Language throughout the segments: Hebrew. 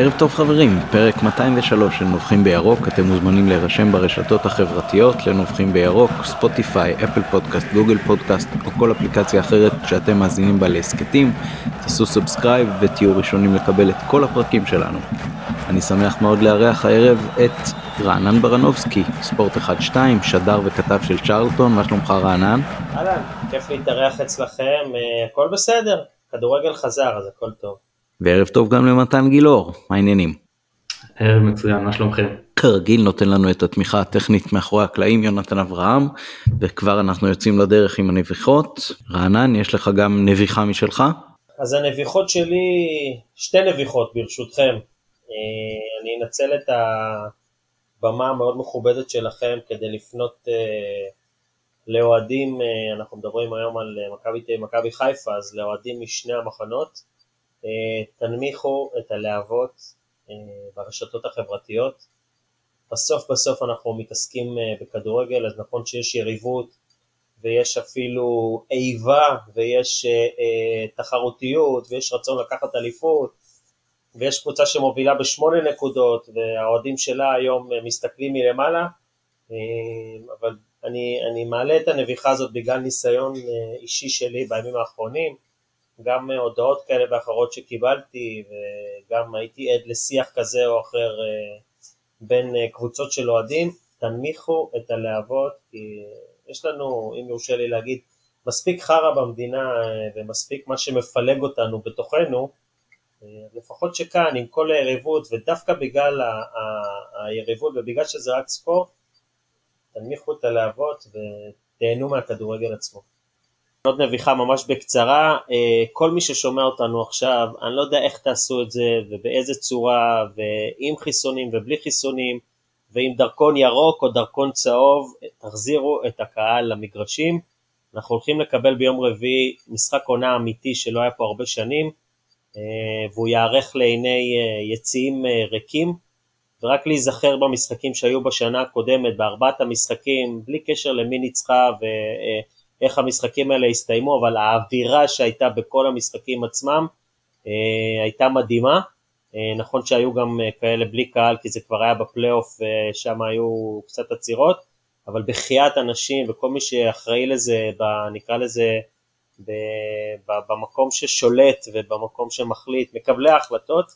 ערב טוב חברים, פרק 203 של נובחים בירוק, אתם מוזמנים להירשם ברשתות החברתיות לנובחים בירוק, ספוטיפיי, אפל פודקאסט, גוגל פודקאסט או כל אפליקציה אחרת שאתם מאזינים בה להסכתים, תעשו subscribe ותהיו ראשונים לקבל את כל הפרקים שלנו. אני שמח מאוד לארח הערב את רענן ברנובסקי, ספורט 1-2, שדר וכתב של צ'רלטון, מה שלומך רענן? אהלן, כיף להתארח אצלכם, אה, הכל בסדר, כדורגל חזר אז הכל טוב. וערב טוב גם למתן גילאור, מה העניינים? ערב מצוין, מה שלומכם? כרגיל נותן לנו את התמיכה הטכנית מאחורי הקלעים יונתן אברהם וכבר אנחנו יוצאים לדרך עם הנביחות. רענן יש לך גם נביחה משלך? אז הנביחות שלי, שתי נביחות ברשותכם. אה, אני אנצל את הבמה המאוד מכובדת שלכם כדי לפנות אה, לאוהדים, אה, אנחנו מדברים היום על מכבי חיפה, אז לאוהדים משני המחנות. תנמיכו את הלהבות ברשתות החברתיות. בסוף בסוף אנחנו מתעסקים בכדורגל, אז נכון שיש יריבות ויש אפילו איבה ויש תחרותיות ויש רצון לקחת אליפות ויש קבוצה שמובילה בשמונה נקודות והאוהדים שלה היום מסתכלים מלמעלה אה, אבל אני, אני מעלה את הנביכה הזאת בגלל ניסיון אה, אישי שלי בימים האחרונים גם הודעות כאלה ואחרות שקיבלתי וגם הייתי עד לשיח כזה או אחר אה, בין קבוצות של אוהדים תנמיכו את הלהבות כי יש לנו אם יורשה לי להגיד מספיק חרא במדינה ומספיק מה שמפלג אותנו בתוכנו לפחות שכאן עם כל היריבות ודווקא בגלל היריבות ובגלל שזה רק ספורט תנמיכו את הלהבות ותהנו מהכדורגל עצמו. עוד נביכה ממש בקצרה, אה, כל מי ששומע אותנו עכשיו, אני לא יודע איך תעשו את זה ובאיזה צורה ועם חיסונים ובלי חיסונים ועם דרכון ירוק או דרכון צהוב, תחזירו את הקהל למגרשים. אנחנו הולכים לקבל ביום רביעי משחק עונה אמיתי שלא היה פה הרבה שנים, אה, והוא ייערך לעיני אה, יציאים ריקים, ורק להיזכר במשחקים שהיו בשנה הקודמת, בארבעת המשחקים, בלי קשר למי ניצחה ואיך המשחקים האלה הסתיימו, אבל האווירה שהייתה בכל המשחקים עצמם הייתה מדהימה. נכון שהיו גם כאלה בלי קהל כי זה כבר היה בפלייאוף ושם היו קצת עצירות, אבל בחייאת אנשים וכל מי שאחראי לזה, נקרא לזה במקום ששולט ובמקום שמחליט, מקבלי ההחלטות,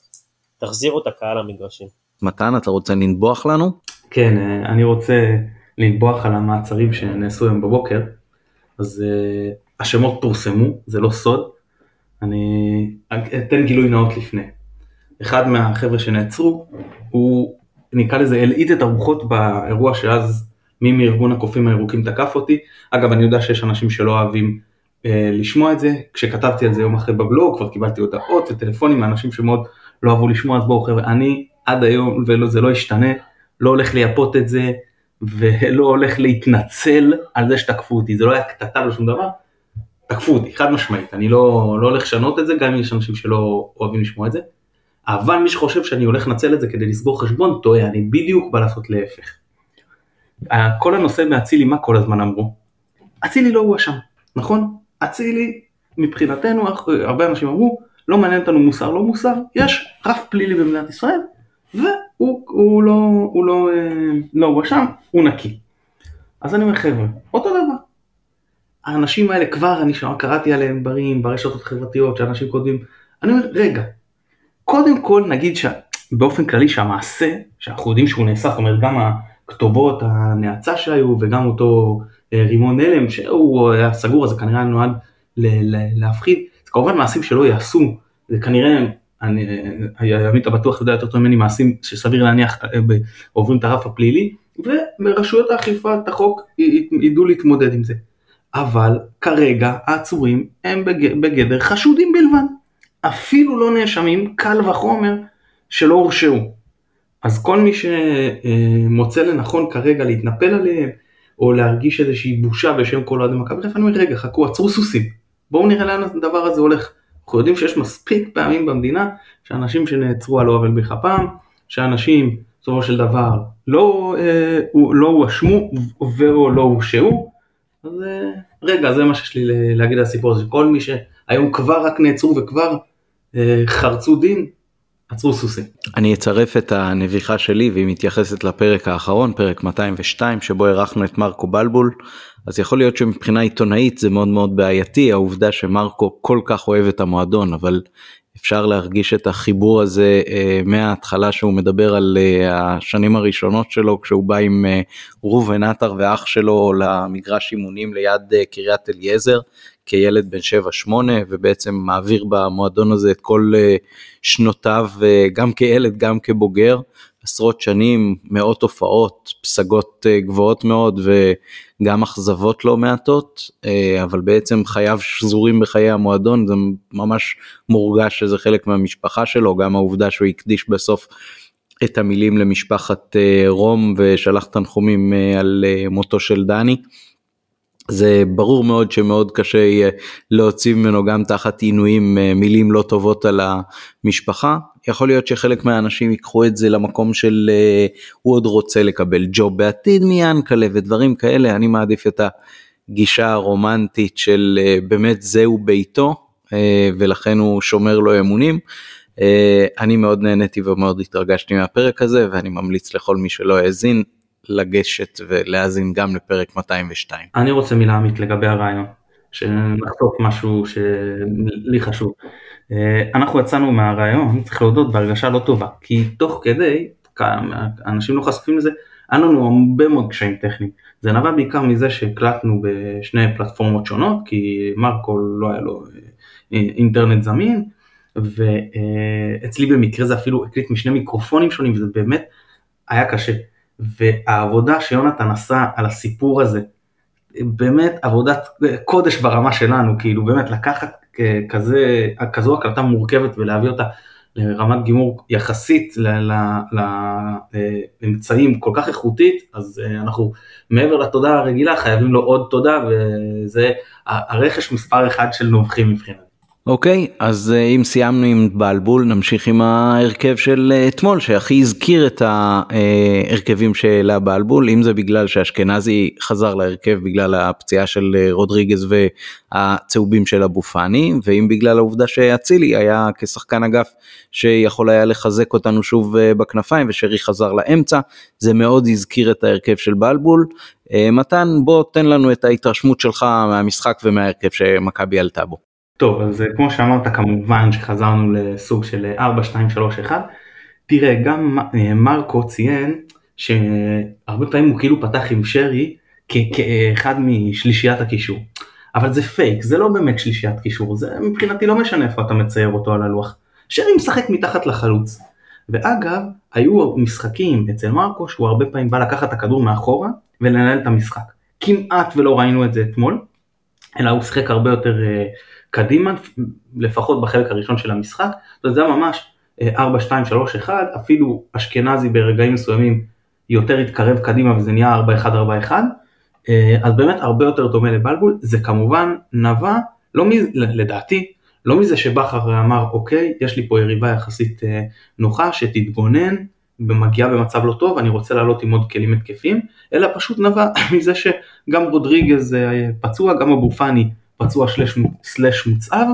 תחזירו את הקהל למגרשים. מתן, אתה רוצה לנבוח לנו? כן, אה, אני רוצה לנבוח על המעצרים שנעשו היום בבוקר. אז uh, השמות פורסמו, זה לא סוד. אני אתן גילוי נאות לפני. אחד מהחבר'ה שנעצרו, הוא נקרא לזה הלעיט את הרוחות באירוע שאז מי מארגון הקופים הירוקים תקף אותי. אגב, אני יודע שיש אנשים שלא אוהבים אה, לשמוע את זה, כשכתבתי על זה יום אחרי בבלוג כבר קיבלתי הודעות וטלפונים מאנשים שמאוד לא אהבו לשמוע, אז בואו חבר'ה, אני עד היום, וזה לא ישתנה, לא הולך לייפות את זה, ולא הולך להתנצל על זה שתקפו אותי, זה לא היה קטטה ושום דבר, תקפו אותי, חד משמעית, אני לא, לא הולך לשנות את זה, גם אם יש אנשים שלא אוהבים לשמוע את זה, אבל מי שחושב שאני הולך לנצל את זה כדי לסגור חשבון, טועה, אני בדיוק בא לעשות להפך. כל הנושא מאצילי, מה כל הזמן אמרו? אצילי לא הואשם, נכון? אצילי, מבחינתנו, הרבה אנשים אמרו, לא מעניין אותנו מוסר לא מוסר, יש רף פלילי במדינת ישראל, והוא הוא לא, הוא לא, אה, לא הואשם, הוא נקי. אז אני אומר חבר'ה, אותו דבר. האנשים האלה כבר, אני שם, קראתי עליהם דברים ברשתות החברתיות שאנשים כותבים, אני אומר רגע, קודם כל נגיד שבאופן כללי שהמעשה, שאנחנו יודעים שהוא נעשה, זאת אומרת גם הכתובות הנאצה שהיו וגם אותו אה, רימון הלם שהוא היה סגור אז זה כנראה נועד להפחיד, זה כמובן מעשים שלא יעשו, זה כנראה, אני, עמית הבטוח יודע יותר טוב ממני מעשים שסביר להניח אה, עוברים את הרף הפלילי ורשויות האכיפה את החוק ידעו להתמודד עם זה. אבל כרגע העצורים הם בגדר חשודים בלבד, אפילו לא נאשמים, קל וחומר שלא הורשעו. אז כל מי שמוצא לנכון כרגע להתנפל עליהם, או להרגיש איזושהי בושה בשם כל אוהדי מכבי חיפה, אני אומר רגע חכו עצרו סוסים, בואו נראה לאן הדבר הזה הולך. אנחנו יודעים שיש מספיק פעמים במדינה שאנשים שנעצרו על לא עוול בכפם, שאנשים בסופו של דבר לא, אה, לא הואשמו ואו לא הורשעו, אז אה, רגע זה מה שיש לי להגיד על הסיפור הזה, כל מי שהיום כבר רק נעצרו וכבר אה, חרצו דין, עצרו סוסים. אני אצרף את הנביכה שלי והיא מתייחסת לפרק האחרון פרק 202 שבו אירחנו את מרקו בלבול אז יכול להיות שמבחינה עיתונאית זה מאוד מאוד בעייתי העובדה שמרקו כל כך אוהב את המועדון אבל אפשר להרגיש את החיבור הזה uh, מההתחלה שהוא מדבר על uh, השנים הראשונות שלו כשהוא בא עם uh, ראובן עטר ואח שלו למגרש אימונים ליד uh, קריית אליעזר כילד בן 7-8 ובעצם מעביר במועדון הזה את כל uh, שנותיו uh, גם כילד גם כבוגר עשרות שנים מאות הופעות פסגות uh, גבוהות מאוד וגם אכזבות לא מעטות uh, אבל בעצם חייו שזורים בחיי המועדון זה ממש מורגש שזה חלק מהמשפחה שלו גם העובדה שהוא הקדיש בסוף את המילים למשפחת uh, רום ושלח תנחומים על מותו של דני. זה ברור מאוד שמאוד קשה יהיה להוציא ממנו גם תחת עינויים מילים לא טובות על המשפחה. יכול להיות שחלק מהאנשים ייקחו את זה למקום של הוא עוד רוצה לקבל ג'וב בעתיד מיאנקלה ודברים כאלה, אני מעדיף את הגישה הרומנטית של באמת זהו ביתו ולכן הוא שומר לו אמונים. אני מאוד נהניתי ומאוד התרגשתי מהפרק הזה ואני ממליץ לכל מי שלא האזין לגשת ולהאזין גם לפרק 202. אני רוצה מילה עמית לגבי הרעיון, שנחטוף משהו שלי חשוב. אה, אנחנו יצאנו מהרעיון, צריך להודות, בהרגשה לא טובה, כי תוך כדי, אנשים לא חשופים לזה, היה לנו הרבה מאוד קשיים טכניים. זה נבע בעיקר מזה שהקלטנו בשני פלטפורמות שונות, כי מרקו לא היה לו אה, אינטרנט זמין, ואצלי במקרה זה אפילו הקליט משני מיקרופונים שונים, וזה באמת היה קשה. והעבודה שיונתן עשה על הסיפור הזה, באמת עבודת קודש ברמה שלנו, כאילו באמת לקחת כזה, כזו הקלטה מורכבת ולהביא אותה לרמת גימור יחסית לאמצעים כל כך איכותית, אז אה, אנחנו מעבר לתודה הרגילה חייבים לו עוד תודה וזה הרכש מספר אחד של נובחים מבחינתי. אוקיי, אז אה, אם סיימנו עם בלבול נמשיך עם ההרכב של אה, אתמול שהכי הזכיר את ההרכבים שהעלה בלבול, אם זה בגלל שאשכנזי חזר להרכב בגלל הפציעה של אה, רודריגז והצהובים של אבו פאני, ואם בגלל העובדה שאצילי היה כשחקן אגף שיכול היה לחזק אותנו שוב בכנפיים ושרי חזר לאמצע, זה מאוד הזכיר את ההרכב של בלבול. מתן בוא תן לנו את ההתרשמות שלך מהמשחק ומההרכב שמכבי עלתה בו. טוב, אז אה, כמו שאמרת כמובן שחזרנו לסוג של 4, 2, 3, 1. תראה, גם אה, מרקו ציין שהרבה פעמים הוא כאילו פתח עם שרי כאחד משלישיית הקישור. אבל זה פייק, זה לא באמת שלישיית קישור, זה מבחינתי לא משנה איפה אתה מצייר אותו על הלוח. שרי משחק מתחת לחלוץ. ואגב, היו משחקים אצל מרקו שהוא הרבה פעמים בא לקחת את הכדור מאחורה ולנהל את המשחק. כמעט ולא ראינו את זה אתמול, אלא הוא שיחק הרבה יותר uh, קדימה, לפחות בחלק הראשון של המשחק, זה היה ממש 4, 2, 3, 1, אפילו אשכנזי ברגעים מסוימים יותר התקרב קדימה וזה נהיה 4, 1, 4, 1, אז באמת הרבה יותר דומה לבלבול, זה כמובן נבע, לא מ... לדעתי, לא מזה שבכר אמר אוקיי, יש לי פה יריבה יחסית אה, נוחה שתתגונן ומגיעה במצב לא טוב, אני רוצה לעלות עם עוד כלים התקפיים, אלא פשוט נבע מזה שגם רודריגז אה, פצוע, גם אבו פאני פצוע סלש מוצהב,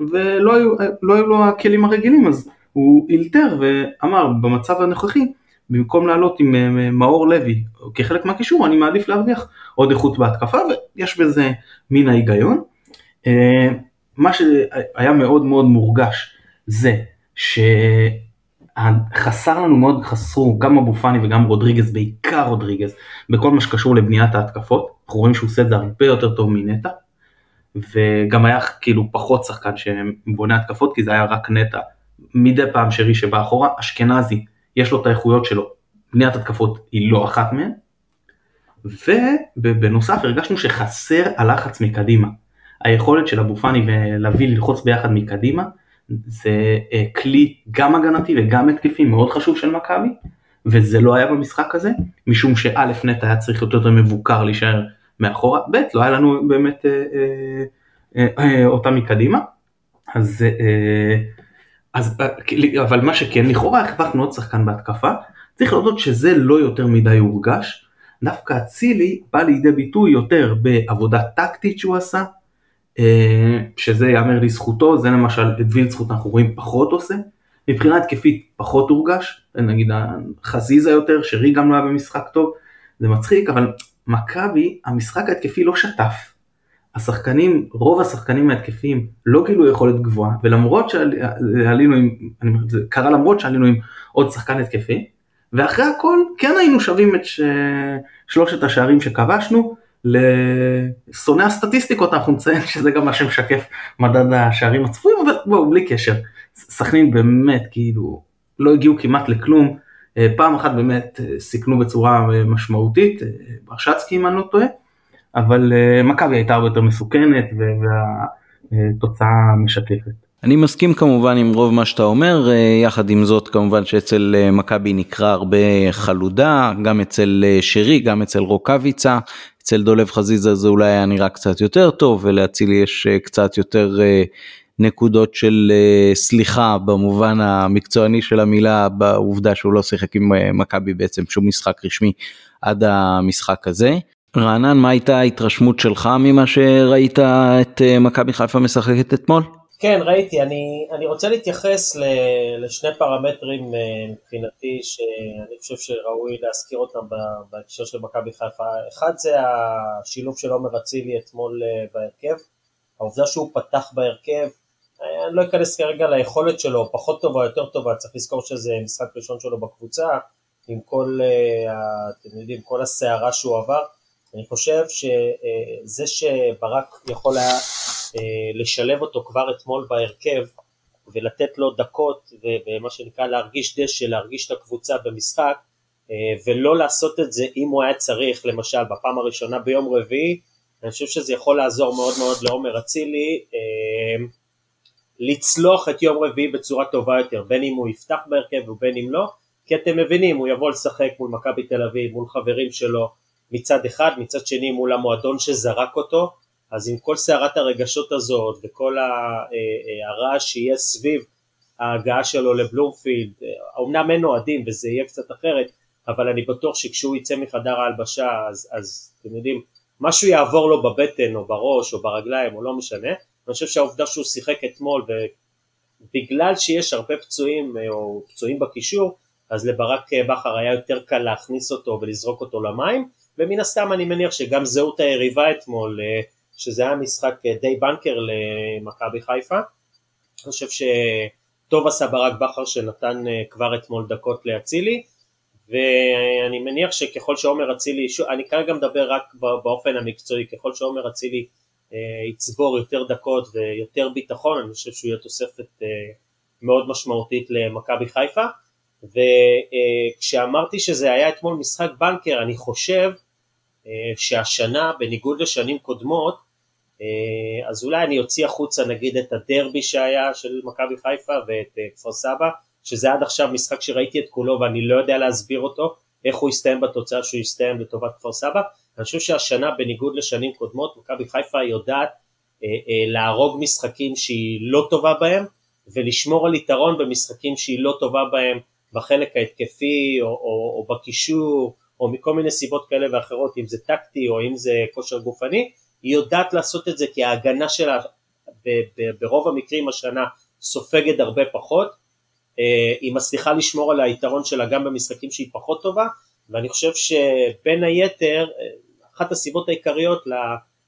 ולא היו, לא היו לו הכלים הרגילים, אז הוא אילתר ואמר במצב הנוכחי, במקום לעלות עם אה, מאור לוי כחלק מהקישור, אני מעדיף להרוויח עוד איכות בהתקפה, ויש בזה מן ההיגיון. אה, מה שהיה מאוד מאוד מורגש זה שחסר לנו מאוד, חסרו גם אבו פאני וגם רודריגז, בעיקר רודריגז, בכל מה שקשור לבניית ההתקפות, אנחנו רואים שהוא עושה את זה הרבה יותר טוב מנטע. וגם היה כאילו פחות שחקן שבונה התקפות כי זה היה רק נטע. מדי פעם שרי שבא אחורה, אשכנזי, יש לו את האיכויות שלו, בניית התקפות היא לא אחת מהן. ובנוסף הרגשנו שחסר הלחץ מקדימה. היכולת של אבו פאני ולוי ללחוץ ביחד מקדימה, זה אה, כלי גם הגנתי וגם התקפי מאוד חשוב של מכבי, וזה לא היה במשחק הזה, משום שא' נטע היה צריך יותר מבוקר להישאר מאחורה, ב' לא היה לנו באמת אה, אה, אה, אותה מקדימה, אז, אז אבל מה שכן לכאורה החלפנו עוד שחקן בהתקפה, צריך להודות שזה לא יותר מדי הורגש, דווקא אצילי בא לידי ביטוי יותר בעבודה טקטית שהוא עשה, שזה יאמר לזכותו, זה למשל את וילצחוט אנחנו רואים פחות עושה, מבחינה התקפית פחות הורגש, נגיד חזיזה יותר, שרי גם לא היה במשחק טוב, זה מצחיק, אבל מכבי, המשחק ההתקפי לא שטף. השחקנים, רוב השחקנים ההתקפיים לא גילו יכולת גבוהה, ולמרות שעלינו עם, זה קרה למרות שעלינו עם עוד שחקן התקפי, ואחרי הכל כן היינו שווים את ש... שלושת השערים שכבשנו, לשונאי הסטטיסטיקות אנחנו נציין שזה גם מה שמשקף מדד השערים הצפויים, אבל בואו בלי קשר, סכנין באמת כאילו לא הגיעו כמעט לכלום, פעם אחת באמת אה, סיכנו בצורה אה, משמעותית, ברשצקי אם אני לא טועה, אבל מכבי הייתה הרבה יותר מסוכנת והתוצאה משקפת. אני מסכים כמובן עם רוב מה שאתה אומר, יחד עם זאת כמובן שאצל מכבי נקרא הרבה חלודה, גם אצל שרי, גם אצל רוקאביצה, אצל דולב חזיזה זה אולי היה נראה קצת יותר טוב ולאצילי יש קצת יותר נקודות של uh, סליחה במובן המקצועני של המילה בעובדה שהוא לא שיחק עם uh, מכבי בעצם שום משחק רשמי עד המשחק הזה. רענן מה הייתה ההתרשמות שלך ממה שראית את uh, מכבי חיפה משחקת אתמול? כן ראיתי אני אני רוצה להתייחס ל, לשני פרמטרים מבחינתי שאני חושב שראוי להזכיר אותם בהקשר של מכבי חיפה אחד זה השילוב של עומר אצילי אתמול בהרכב העובדה שהוא פתח בהרכב אני לא אכנס כרגע ליכולת שלו, פחות טובה, יותר טובה, צריך לזכור שזה משחק ראשון שלו בקבוצה, עם כל, אה, אתם יודעים, כל הסערה שהוא עבר. אני חושב שזה שברק יכול היה אה, לשלב אותו כבר אתמול בהרכב ולתת לו דקות ומה שנקרא להרגיש דשא, להרגיש את הקבוצה במשחק אה, ולא לעשות את זה אם הוא היה צריך, למשל בפעם הראשונה ביום רביעי, אני חושב שזה יכול לעזור מאוד מאוד לעומר אצילי לצלוח את יום רביעי בצורה טובה יותר, בין אם הוא יפתח בהרכב ובין אם לא, כי אתם מבינים, הוא יבוא לשחק מול מכבי תל אביב, מול חברים שלו מצד אחד, מצד שני מול המועדון שזרק אותו, אז עם כל סערת הרגשות הזאת וכל אה, אה, הרעש שיהיה סביב ההגעה שלו לבלומפילד, אמנם אין אוהדים וזה יהיה קצת אחרת, אבל אני בטוח שכשהוא יצא מחדר ההלבשה אז, אז אתם יודעים, משהו יעבור לו בבטן או בראש או ברגליים או לא משנה, אני חושב שהעובדה שהוא שיחק אתמול ובגלל שיש הרבה פצועים אה, או פצועים בקישור אז לברק אה, בכר היה יותר קל להכניס אותו ולזרוק אותו למים ומן הסתם אני מניח שגם זהות היריבה אתמול אה, שזה היה משחק די בנקר למכבי חיפה. אני חושב שטוב עשה ברק בכר שנתן כבר אתמול דקות לאצילי ואני מניח שככל שעומר אצילי, אני כרגע מדבר רק באופן המקצועי, ככל שעומר אצילי יצבור יותר דקות ויותר ביטחון, אני חושב שהוא יהיה תוספת אה, מאוד משמעותית למכבי חיפה. וכשאמרתי שזה היה אתמול משחק בנקר, אני חושב אה, שהשנה, בניגוד לשנים קודמות, אז אולי אני אוציא החוצה נגיד את הדרבי שהיה של מכבי חיפה ואת כפר סבא, שזה עד עכשיו משחק שראיתי את כולו ואני לא יודע להסביר אותו, איך הוא יסתיים בתוצאה שהוא יסתיים לטובת כפר סבא, אני חושב שהשנה בניגוד לשנים קודמות מכבי חיפה יודעת אה, אה, להרוג משחקים שהיא לא טובה בהם ולשמור על יתרון במשחקים שהיא לא טובה בהם בחלק ההתקפי או, או, או בקישור או מכל מיני סיבות כאלה ואחרות אם זה טקטי או אם זה כושר גופני היא יודעת לעשות את זה כי ההגנה שלה ב, ב, ברוב המקרים השנה סופגת הרבה פחות אה, היא מצליחה לשמור על היתרון שלה גם במשחקים שהיא פחות טובה ואני חושב שבין היתר אחת הסיבות העיקריות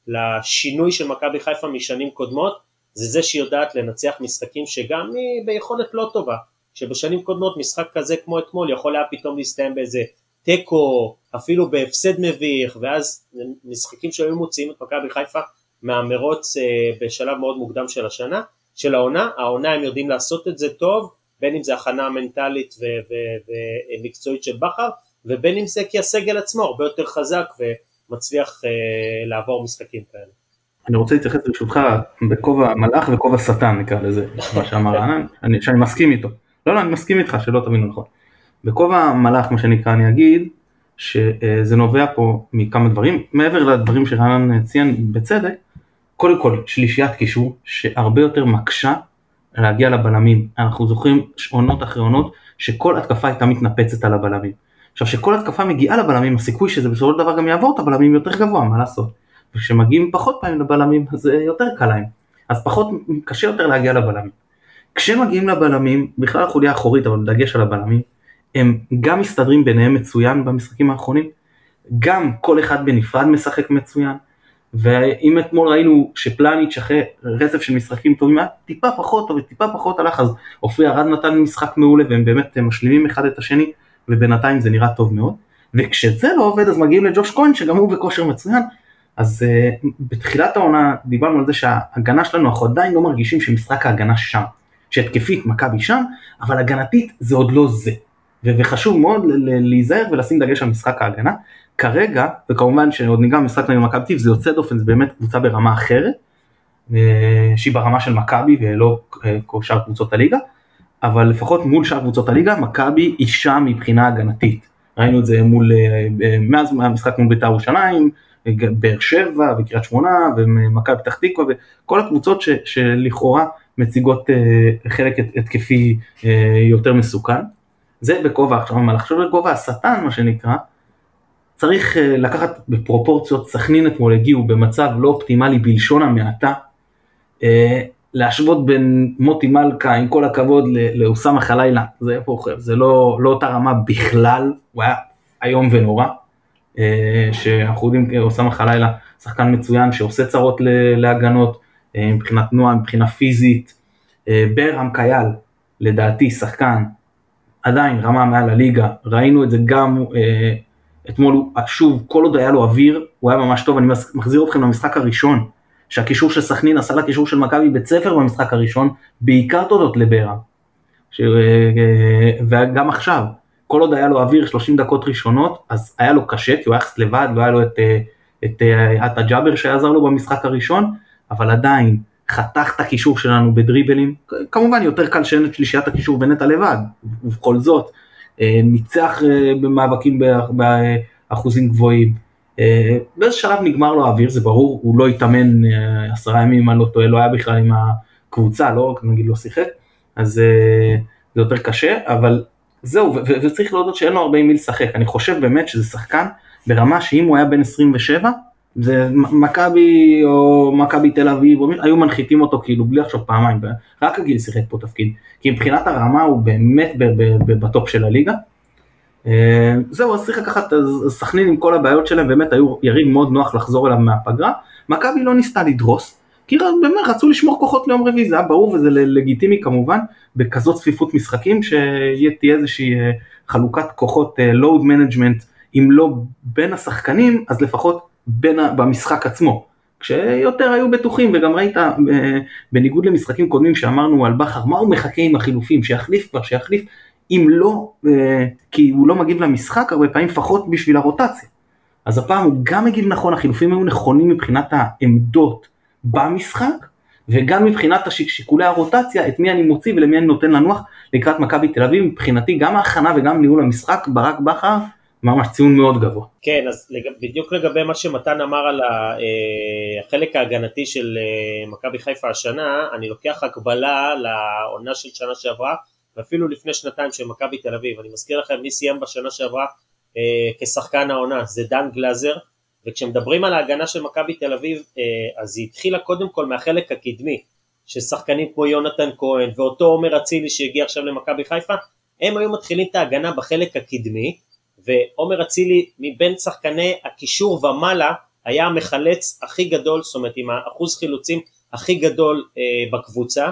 לשינוי של מכבי חיפה משנים קודמות זה זה שהיא יודעת לנצח משחקים שגם היא ביכולת לא טובה, שבשנים קודמות משחק כזה כמו אתמול יכול היה פתאום להסתיים באיזה תיקו, אפילו בהפסד מביך, ואז משחקים שהיו מוציאים את מכבי חיפה מהמרוץ אה, בשלב מאוד מוקדם של השנה, של העונה, העונה הם יודעים לעשות את זה טוב, בין אם זה הכנה מנטלית ומקצועית של בכר, ובין אם זה כי הסגל עצמו הרבה יותר חזק ומצליח אה, לעבור משחקים כאלה. אני רוצה להתייחס ברשותך בכובע מלאך וכובע שטן נקרא לזה, מה שאמר רענן, שאני מסכים איתו. לא, לא, אני מסכים איתך שלא תבינו נכון. בכובע מלאך מה שנקרא אני אגיד שזה נובע פה מכמה דברים, מעבר לדברים שרענן ציין בצדק, קודם כל שלישיית קישור שהרבה יותר מקשה להגיע לבלמים, אנחנו זוכרים עונות אחרי עונות שכל התקפה הייתה מתנפצת על הבלמים. עכשיו שכל התקפה מגיעה לבלמים הסיכוי שזה בסופו של דבר גם יעבור את הבלמים יותר גבוה מה לעשות. וכשמגיעים פחות פעמים לבלמים זה יותר קל להם. אז פחות קשה יותר להגיע לבלמים. כשמגיעים לבלמים, בכלל החוליה האחורית, אבל בדגש על הבלמים, הם גם מסתדרים ביניהם מצוין במשחקים האחרונים, גם כל אחד בנפרד משחק מצוין, ואם אתמול ראינו שפלניץ' אחרי רצף של משחקים טובים היה טיפה פחות טוב וטיפה פחות הלך אז עופרי ארד נתן משחק מעולה והם באמת משלימים אחד את השני ובינתיים זה נראה טוב מאוד. וכשזה לא עובד אז מגיעים לג'וש כהן שגם הוא בכושר מצוין. אז uh, בתחילת העונה דיברנו על זה שההגנה שלנו אנחנו עדיין לא מרגישים שמשחק ההגנה שם שהתקפית מכבי שם אבל הגנתית זה עוד לא זה. וחשוב מאוד להיזהר ולשים דגש על משחק ההגנה. כרגע, וכמובן שעוד ניגע במשחק נגד מכבי טיב, זה יוצא דופן, זה באמת קבוצה ברמה אחרת, אה, שהיא ברמה של מכבי ולא אה, כל שאר קבוצות הליגה, אבל לפחות מול שאר קבוצות הליגה, מכבי היא שם מבחינה הגנתית. ראינו את זה מול, אה, מאז המשחק מול בית"ר ירושלים, באר שבע וקריית שמונה ומכבי פתח תקווה וכל הקבוצות ש, שלכאורה מציגות חלק התקפי יותר מסוכן. זה בכובע עכשיו, מה לחשוב בכובע השטן מה שנקרא, צריך אה, לקחת בפרופורציות, סכנין אתמול הגיעו במצב לא אופטימלי בלשון המעטה, אה, להשוות בין מוטי מלכה עם כל הכבוד לאוסאמה חלילה, זה, זה לא, לא אותה רמה בכלל, הוא היה איום ונורא, אה, שאנחנו יודעים אוסאמה חלילה שחקן מצוין שעושה צרות להגנות מבחינת תנועה, מבחינה פיזית, ברם קייל לדעתי שחקן עדיין רמה מעל הליגה, ראינו את זה גם אתמול הוא, שוב, כל עוד היה לו אוויר, הוא היה ממש טוב, אני מחזיר אתכם למשחק הראשון, שהקישור של סכנין עשה לקישור של מכבי בית ספר במשחק הראשון, בעיקר תודות לברה. ש... וגם עכשיו, כל עוד היה לו אוויר 30 דקות ראשונות, אז היה לו קשה, כי הוא היה יחס לבד, והיה לו את, את עטה ג'אבר שעזר לו במשחק הראשון, אבל עדיין, חתך את הקישור שלנו בדריבלים, כמובן יותר קל שאין את שלישיית הקישור בנטע לבד, ובכל זאת, אה, ניצח אה, במאבקים באחוזים גבוהים. אה, באיזה שלב נגמר לו האוויר, זה ברור, הוא לא התאמן עשרה ימים אם אני לא טועה, לא היה בכלל עם הקבוצה, לא נגיד לא שיחק, אז זה יותר קשה, אבל זהו, וצריך להודות שאין לו הרבה עם מי לשחק, אני חושב באמת שזה שחקן ברמה שאם הוא היה בן 27, זה מכבי או מכבי תל אביב, או, היו מנחיתים אותו כאילו בלי לחשוב פעמיים, רק הגיל שיחק פה תפקיד, כי מבחינת הרמה הוא באמת בטופ של הליגה. אה, זהו, אז צריך לקחת סכנין עם כל הבעיות שלהם, באמת היו יריב מאוד נוח לחזור אליו מהפגרה, מכבי לא ניסתה לדרוס, כי באמת רצו לשמור כוחות ליום רביעי, זה היה ברור וזה לגיטימי כמובן, בכזאת צפיפות משחקים, שתהיה איזושהי אה, חלוקת כוחות, אה, load management, אם לא בין השחקנים, אז לפחות בין, במשחק עצמו. כשיותר היו בטוחים וגם ראית אה, בניגוד למשחקים קודמים שאמרנו על בכר מה הוא מחכה עם החילופים שיחליף כבר שיחליף אם לא אה, כי הוא לא מגיב למשחק הרבה פעמים לפחות בשביל הרוטציה. אז הפעם הוא גם מגיב נכון החילופים היו נכונים מבחינת העמדות במשחק וגם מבחינת שיקולי הרוטציה את מי אני מוציא ולמי אני נותן לנוח לקראת מכבי תל אביב מבחינתי גם ההכנה וגם ניהול המשחק ברק בכר ממש ציון מאוד גבוה. כן, אז בדיוק לגבי מה שמתן אמר על אה, החלק ההגנתי של אה, מכבי חיפה השנה, אני לוקח הקבלה לעונה של שנה שעברה, ואפילו לפני שנתיים של מכבי תל אביב. אני מזכיר לכם מי סיים בשנה שעברה אה, כשחקן העונה, זה דן גלאזר, וכשמדברים על ההגנה של מכבי תל אביב, אז היא התחילה קודם כל מהחלק הקדמי, ששחקנים כמו יונתן כהן ואותו עומר אצילי שהגיע עכשיו למכבי חיפה, הם היו מתחילים את ההגנה בחלק הקדמי, ועומר אצילי מבין שחקני הקישור ומעלה היה המחלץ הכי גדול, זאת אומרת עם האחוז חילוצים הכי גדול אה, בקבוצה,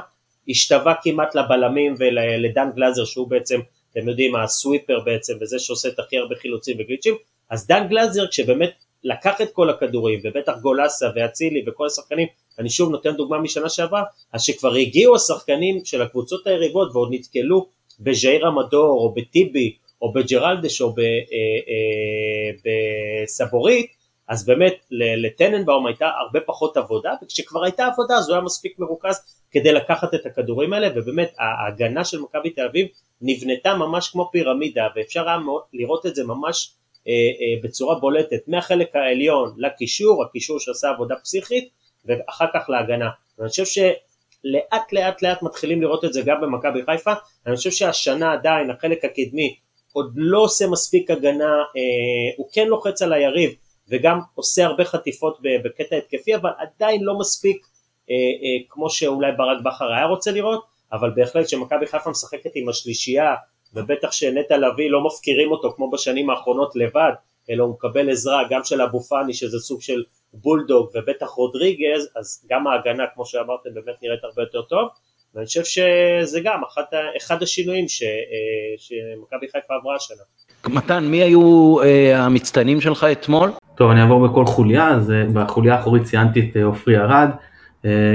השתווה כמעט לבלמים ולדן גלאזר שהוא בעצם, אתם יודעים, הסוויפר בעצם וזה שעושה את הכי הרבה חילוצים וגליצ'ים, אז דן גלאזר כשבאמת לקח את כל הכדורים ובטח גולסה ואצילי וכל השחקנים, אני שוב נותן דוגמה משנה שעברה, אז שכבר הגיעו השחקנים של הקבוצות היריבות ועוד נתקלו בז'איר המדור או בטיבי או בג'רלדש או אה, אה, בסבורית, אז באמת לטננבאום הייתה הרבה פחות עבודה, וכשכבר הייתה עבודה אז הוא היה מספיק מרוכז כדי לקחת את הכדורים האלה, ובאמת ההגנה של מכבי תל אביב נבנתה ממש כמו פירמידה, ואפשר היה לראות את זה ממש אה, בצורה בולטת, מהחלק העליון לקישור, הקישור שעשה עבודה פסיכית, ואחר כך להגנה. ואני חושב שלאט לאט לאט מתחילים לראות את זה גם במכבי חיפה, אני חושב שהשנה עדיין החלק הקדמי עוד לא עושה מספיק הגנה, אה, הוא כן לוחץ על היריב וגם עושה הרבה חטיפות בקטע התקפי, אבל עדיין לא מספיק אה, אה, כמו שאולי ברק בכר היה רוצה לראות, אבל בהחלט שמכבי חיפה משחקת עם השלישייה, ובטח שנטע לביא לא מפקירים אותו כמו בשנים האחרונות לבד, אלא הוא מקבל עזרה גם של אבו פאני שזה סוג של בולדוג ובטח רודריגז, אז גם ההגנה כמו שאמרתם באמת נראית הרבה יותר טוב, ואני חושב שזה גם אחד, אחד השינויים ש, אה, שמכבי חיפה עברה השנה. מתן, מי היו אה, המצטיינים שלך אתמול? טוב, אני אעבור בכל חוליה, אז אה, בחוליה האחורית ציינתי את עופרי ארד.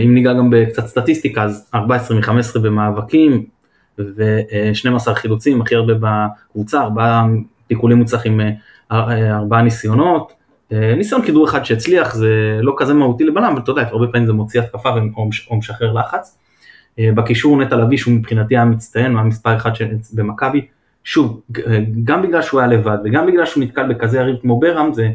אם ניגע גם בקצת סטטיסטיקה, אז 14 מ-15 במאבקים ו-12 חילוצים, הכי הרבה בקבוצה, ארבעה תיקולים מוצלחים, ארבעה ניסיונות. ניסיון כידור אחד שהצליח, זה לא כזה מהותי לבנם, אבל אתה יודע, הרבה פעמים זה מוציא התקפה או משחרר לחץ. בקישור נטע לביא שהוא מבחינתי היה מצטיין, הוא היה מספר אחד במכבי, שוב, גם בגלל שהוא היה לבד וגם בגלל שהוא נתקל בכזה יריב כמו ברם, זה אה,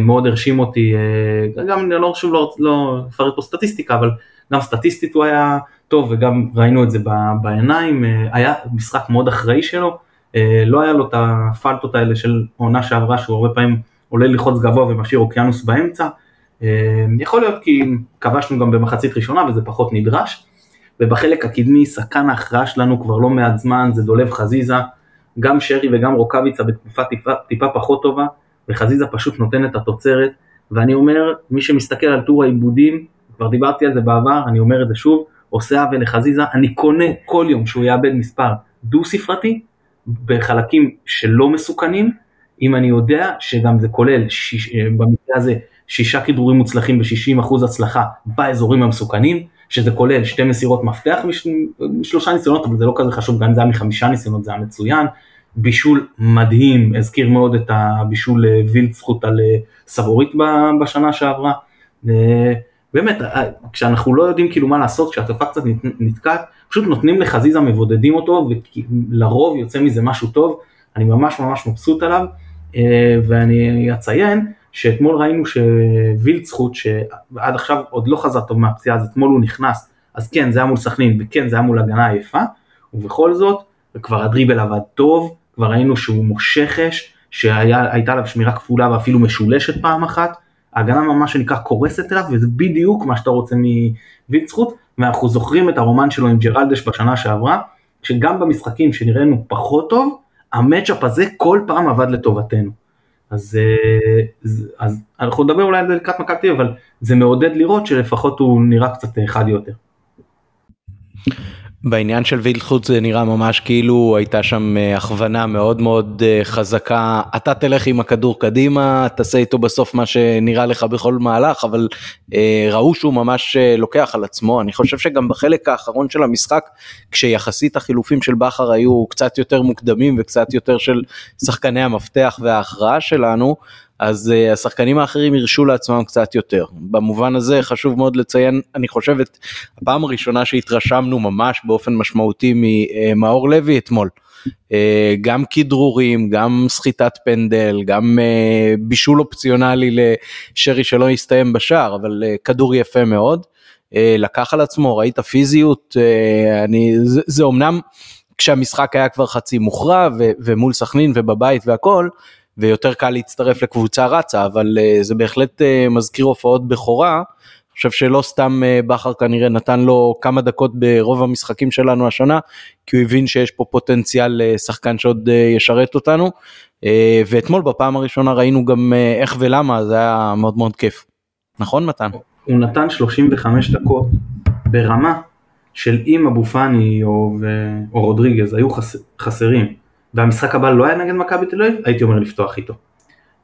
מאוד הרשים אותי, אה, גם אני לא שוב לא, לא אפרט פה סטטיסטיקה, אבל גם סטטיסטית הוא היה טוב וגם ראינו את זה בעיניים, אה, היה משחק מאוד אחראי שלו, לא היה לו את הפלטות האלה של עונה שעברה שהוא הרבה פעמים עולה ללחוץ גבוה ומשאיר אוקיינוס באמצע, יכול להיות כי כבשנו גם במחצית ראשונה וזה פחות נדרש, ובחלק הקדמי שחקן ההכרעה שלנו כבר לא מעט זמן זה דולב חזיזה, גם שרי וגם רוקאביצה בתקופה טיפה, טיפה פחות טובה, וחזיזה פשוט נותן את התוצרת, ואני אומר, מי שמסתכל על טור העיבודים, כבר דיברתי על זה בעבר, אני אומר את זה שוב, עושה עוול לחזיזה, אני קונה כל יום שהוא יאבד מספר דו ספרתי, בחלקים שלא מסוכנים, אם אני יודע שגם זה כולל, שיש, במקרה הזה, שישה כדרורים מוצלחים ב-60% הצלחה באזורים המסוכנים, שזה כולל שתי מסירות מפתח משלושה ניסיונות, אבל זה לא כזה חשוב, גם זה היה מחמישה ניסיונות זה היה מצוין. בישול מדהים, הזכיר מאוד את הבישול אה, וילדסחוט על אה, סבורית בשנה שעברה. אה, באמת, כשאנחנו לא יודעים כאילו מה לעשות, כשהתקפה קצת נתקעת, פשוט נותנים לחזיזה, מבודדים אותו, ולרוב יוצא מזה משהו טוב, אני ממש ממש מבסוט עליו, ואני אציין שאתמול ראינו שווילדסחוט, שעד עכשיו עוד לא חזר טוב מהפציעה, אז אתמול הוא נכנס, אז כן, זה היה מול סכנין, וכן, זה היה מול הגנה עייפה, ובכל זאת, וכבר הדריבל עבד טוב, כבר ראינו שהוא מושך אש, שהייתה עליו שמירה כפולה ואפילו משולשת פעם אחת, ההגנה ממש שנקרא קורסת אליו, וזה בדיוק מה שאתה רוצה מווילדסחוט, ואנחנו זוכרים את הרומן שלו עם ג'רלדש בשנה שעברה, שגם במשחקים שנראינו פחות טוב, המצ'אפ הזה כל פעם עבד לטובתנו. אז, אה, אז אנחנו נדבר אולי על זה לקראת מכבי תל אבל זה מעודד לראות שלפחות הוא נראה קצת חד יותר. בעניין של וילדחוט זה נראה ממש כאילו הייתה שם אה, הכוונה מאוד מאוד אה, חזקה, אתה תלך עם הכדור קדימה, תעשה איתו בסוף מה שנראה לך בכל מהלך, אבל אה, ראו שהוא ממש לוקח על עצמו, אני חושב שגם בחלק האחרון של המשחק, כשיחסית החילופים של בכר היו קצת יותר מוקדמים וקצת יותר של שחקני המפתח וההכרעה שלנו, אז uh, השחקנים האחרים הרשו לעצמם קצת יותר. במובן הזה חשוב מאוד לציין, אני חושב את הפעם הראשונה שהתרשמנו ממש באופן משמעותי ממאור לוי אתמול. Uh, גם כדרורים, גם סחיטת פנדל, גם uh, בישול אופציונלי לשרי שלא יסתיים בשער, אבל uh, כדור יפה מאוד. Uh, לקח על עצמו, ראית פיזיות, uh, אני, זה, זה אומנם כשהמשחק היה כבר חצי מוכרע ומול סכנין ובבית והכל, ויותר קל להצטרף לקבוצה רצה, אבל uh, זה בהחלט uh, מזכיר הופעות בכורה. אני חושב שלא סתם uh, בכר כנראה נתן לו כמה דקות ברוב המשחקים שלנו השנה, כי הוא הבין שיש פה פוטנציאל לשחקן שעוד uh, ישרת אותנו. Uh, ואתמול בפעם הראשונה ראינו גם uh, איך ולמה, זה היה מאוד מאוד כיף. נכון מתן? הוא נתן 35 דקות ברמה של אם אבו פאני או, או רודריגז היו חס, חסרים והמשחק הבא לא היה נגד מכבי תל אביב, הייתי אומר לפתוח איתו.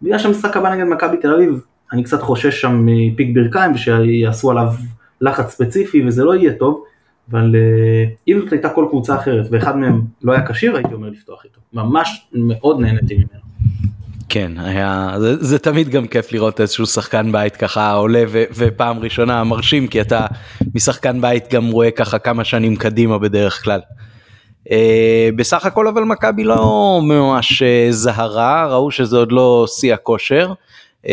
בגלל שהמשחק הבא נגד מכבי תל אביב, אני קצת חושש שם מפיק ברכיים ושיעשו עליו לחץ ספציפי וזה לא יהיה טוב, אבל אה, אם זאת הייתה כל קבוצה אחרת ואחד מהם לא היה כשיר, הייתי אומר לפתוח איתו. ממש מאוד נהניתי ממנו. כן, היה, זה, זה תמיד גם כיף לראות איזשהו שחקן בית ככה עולה ו, ופעם ראשונה מרשים כי אתה משחקן בית גם רואה ככה כמה שנים קדימה בדרך כלל. Uh, בסך הכל אבל מכבי לא ממש uh, זהרה, ראו שזה עוד לא שיא הכושר. Uh,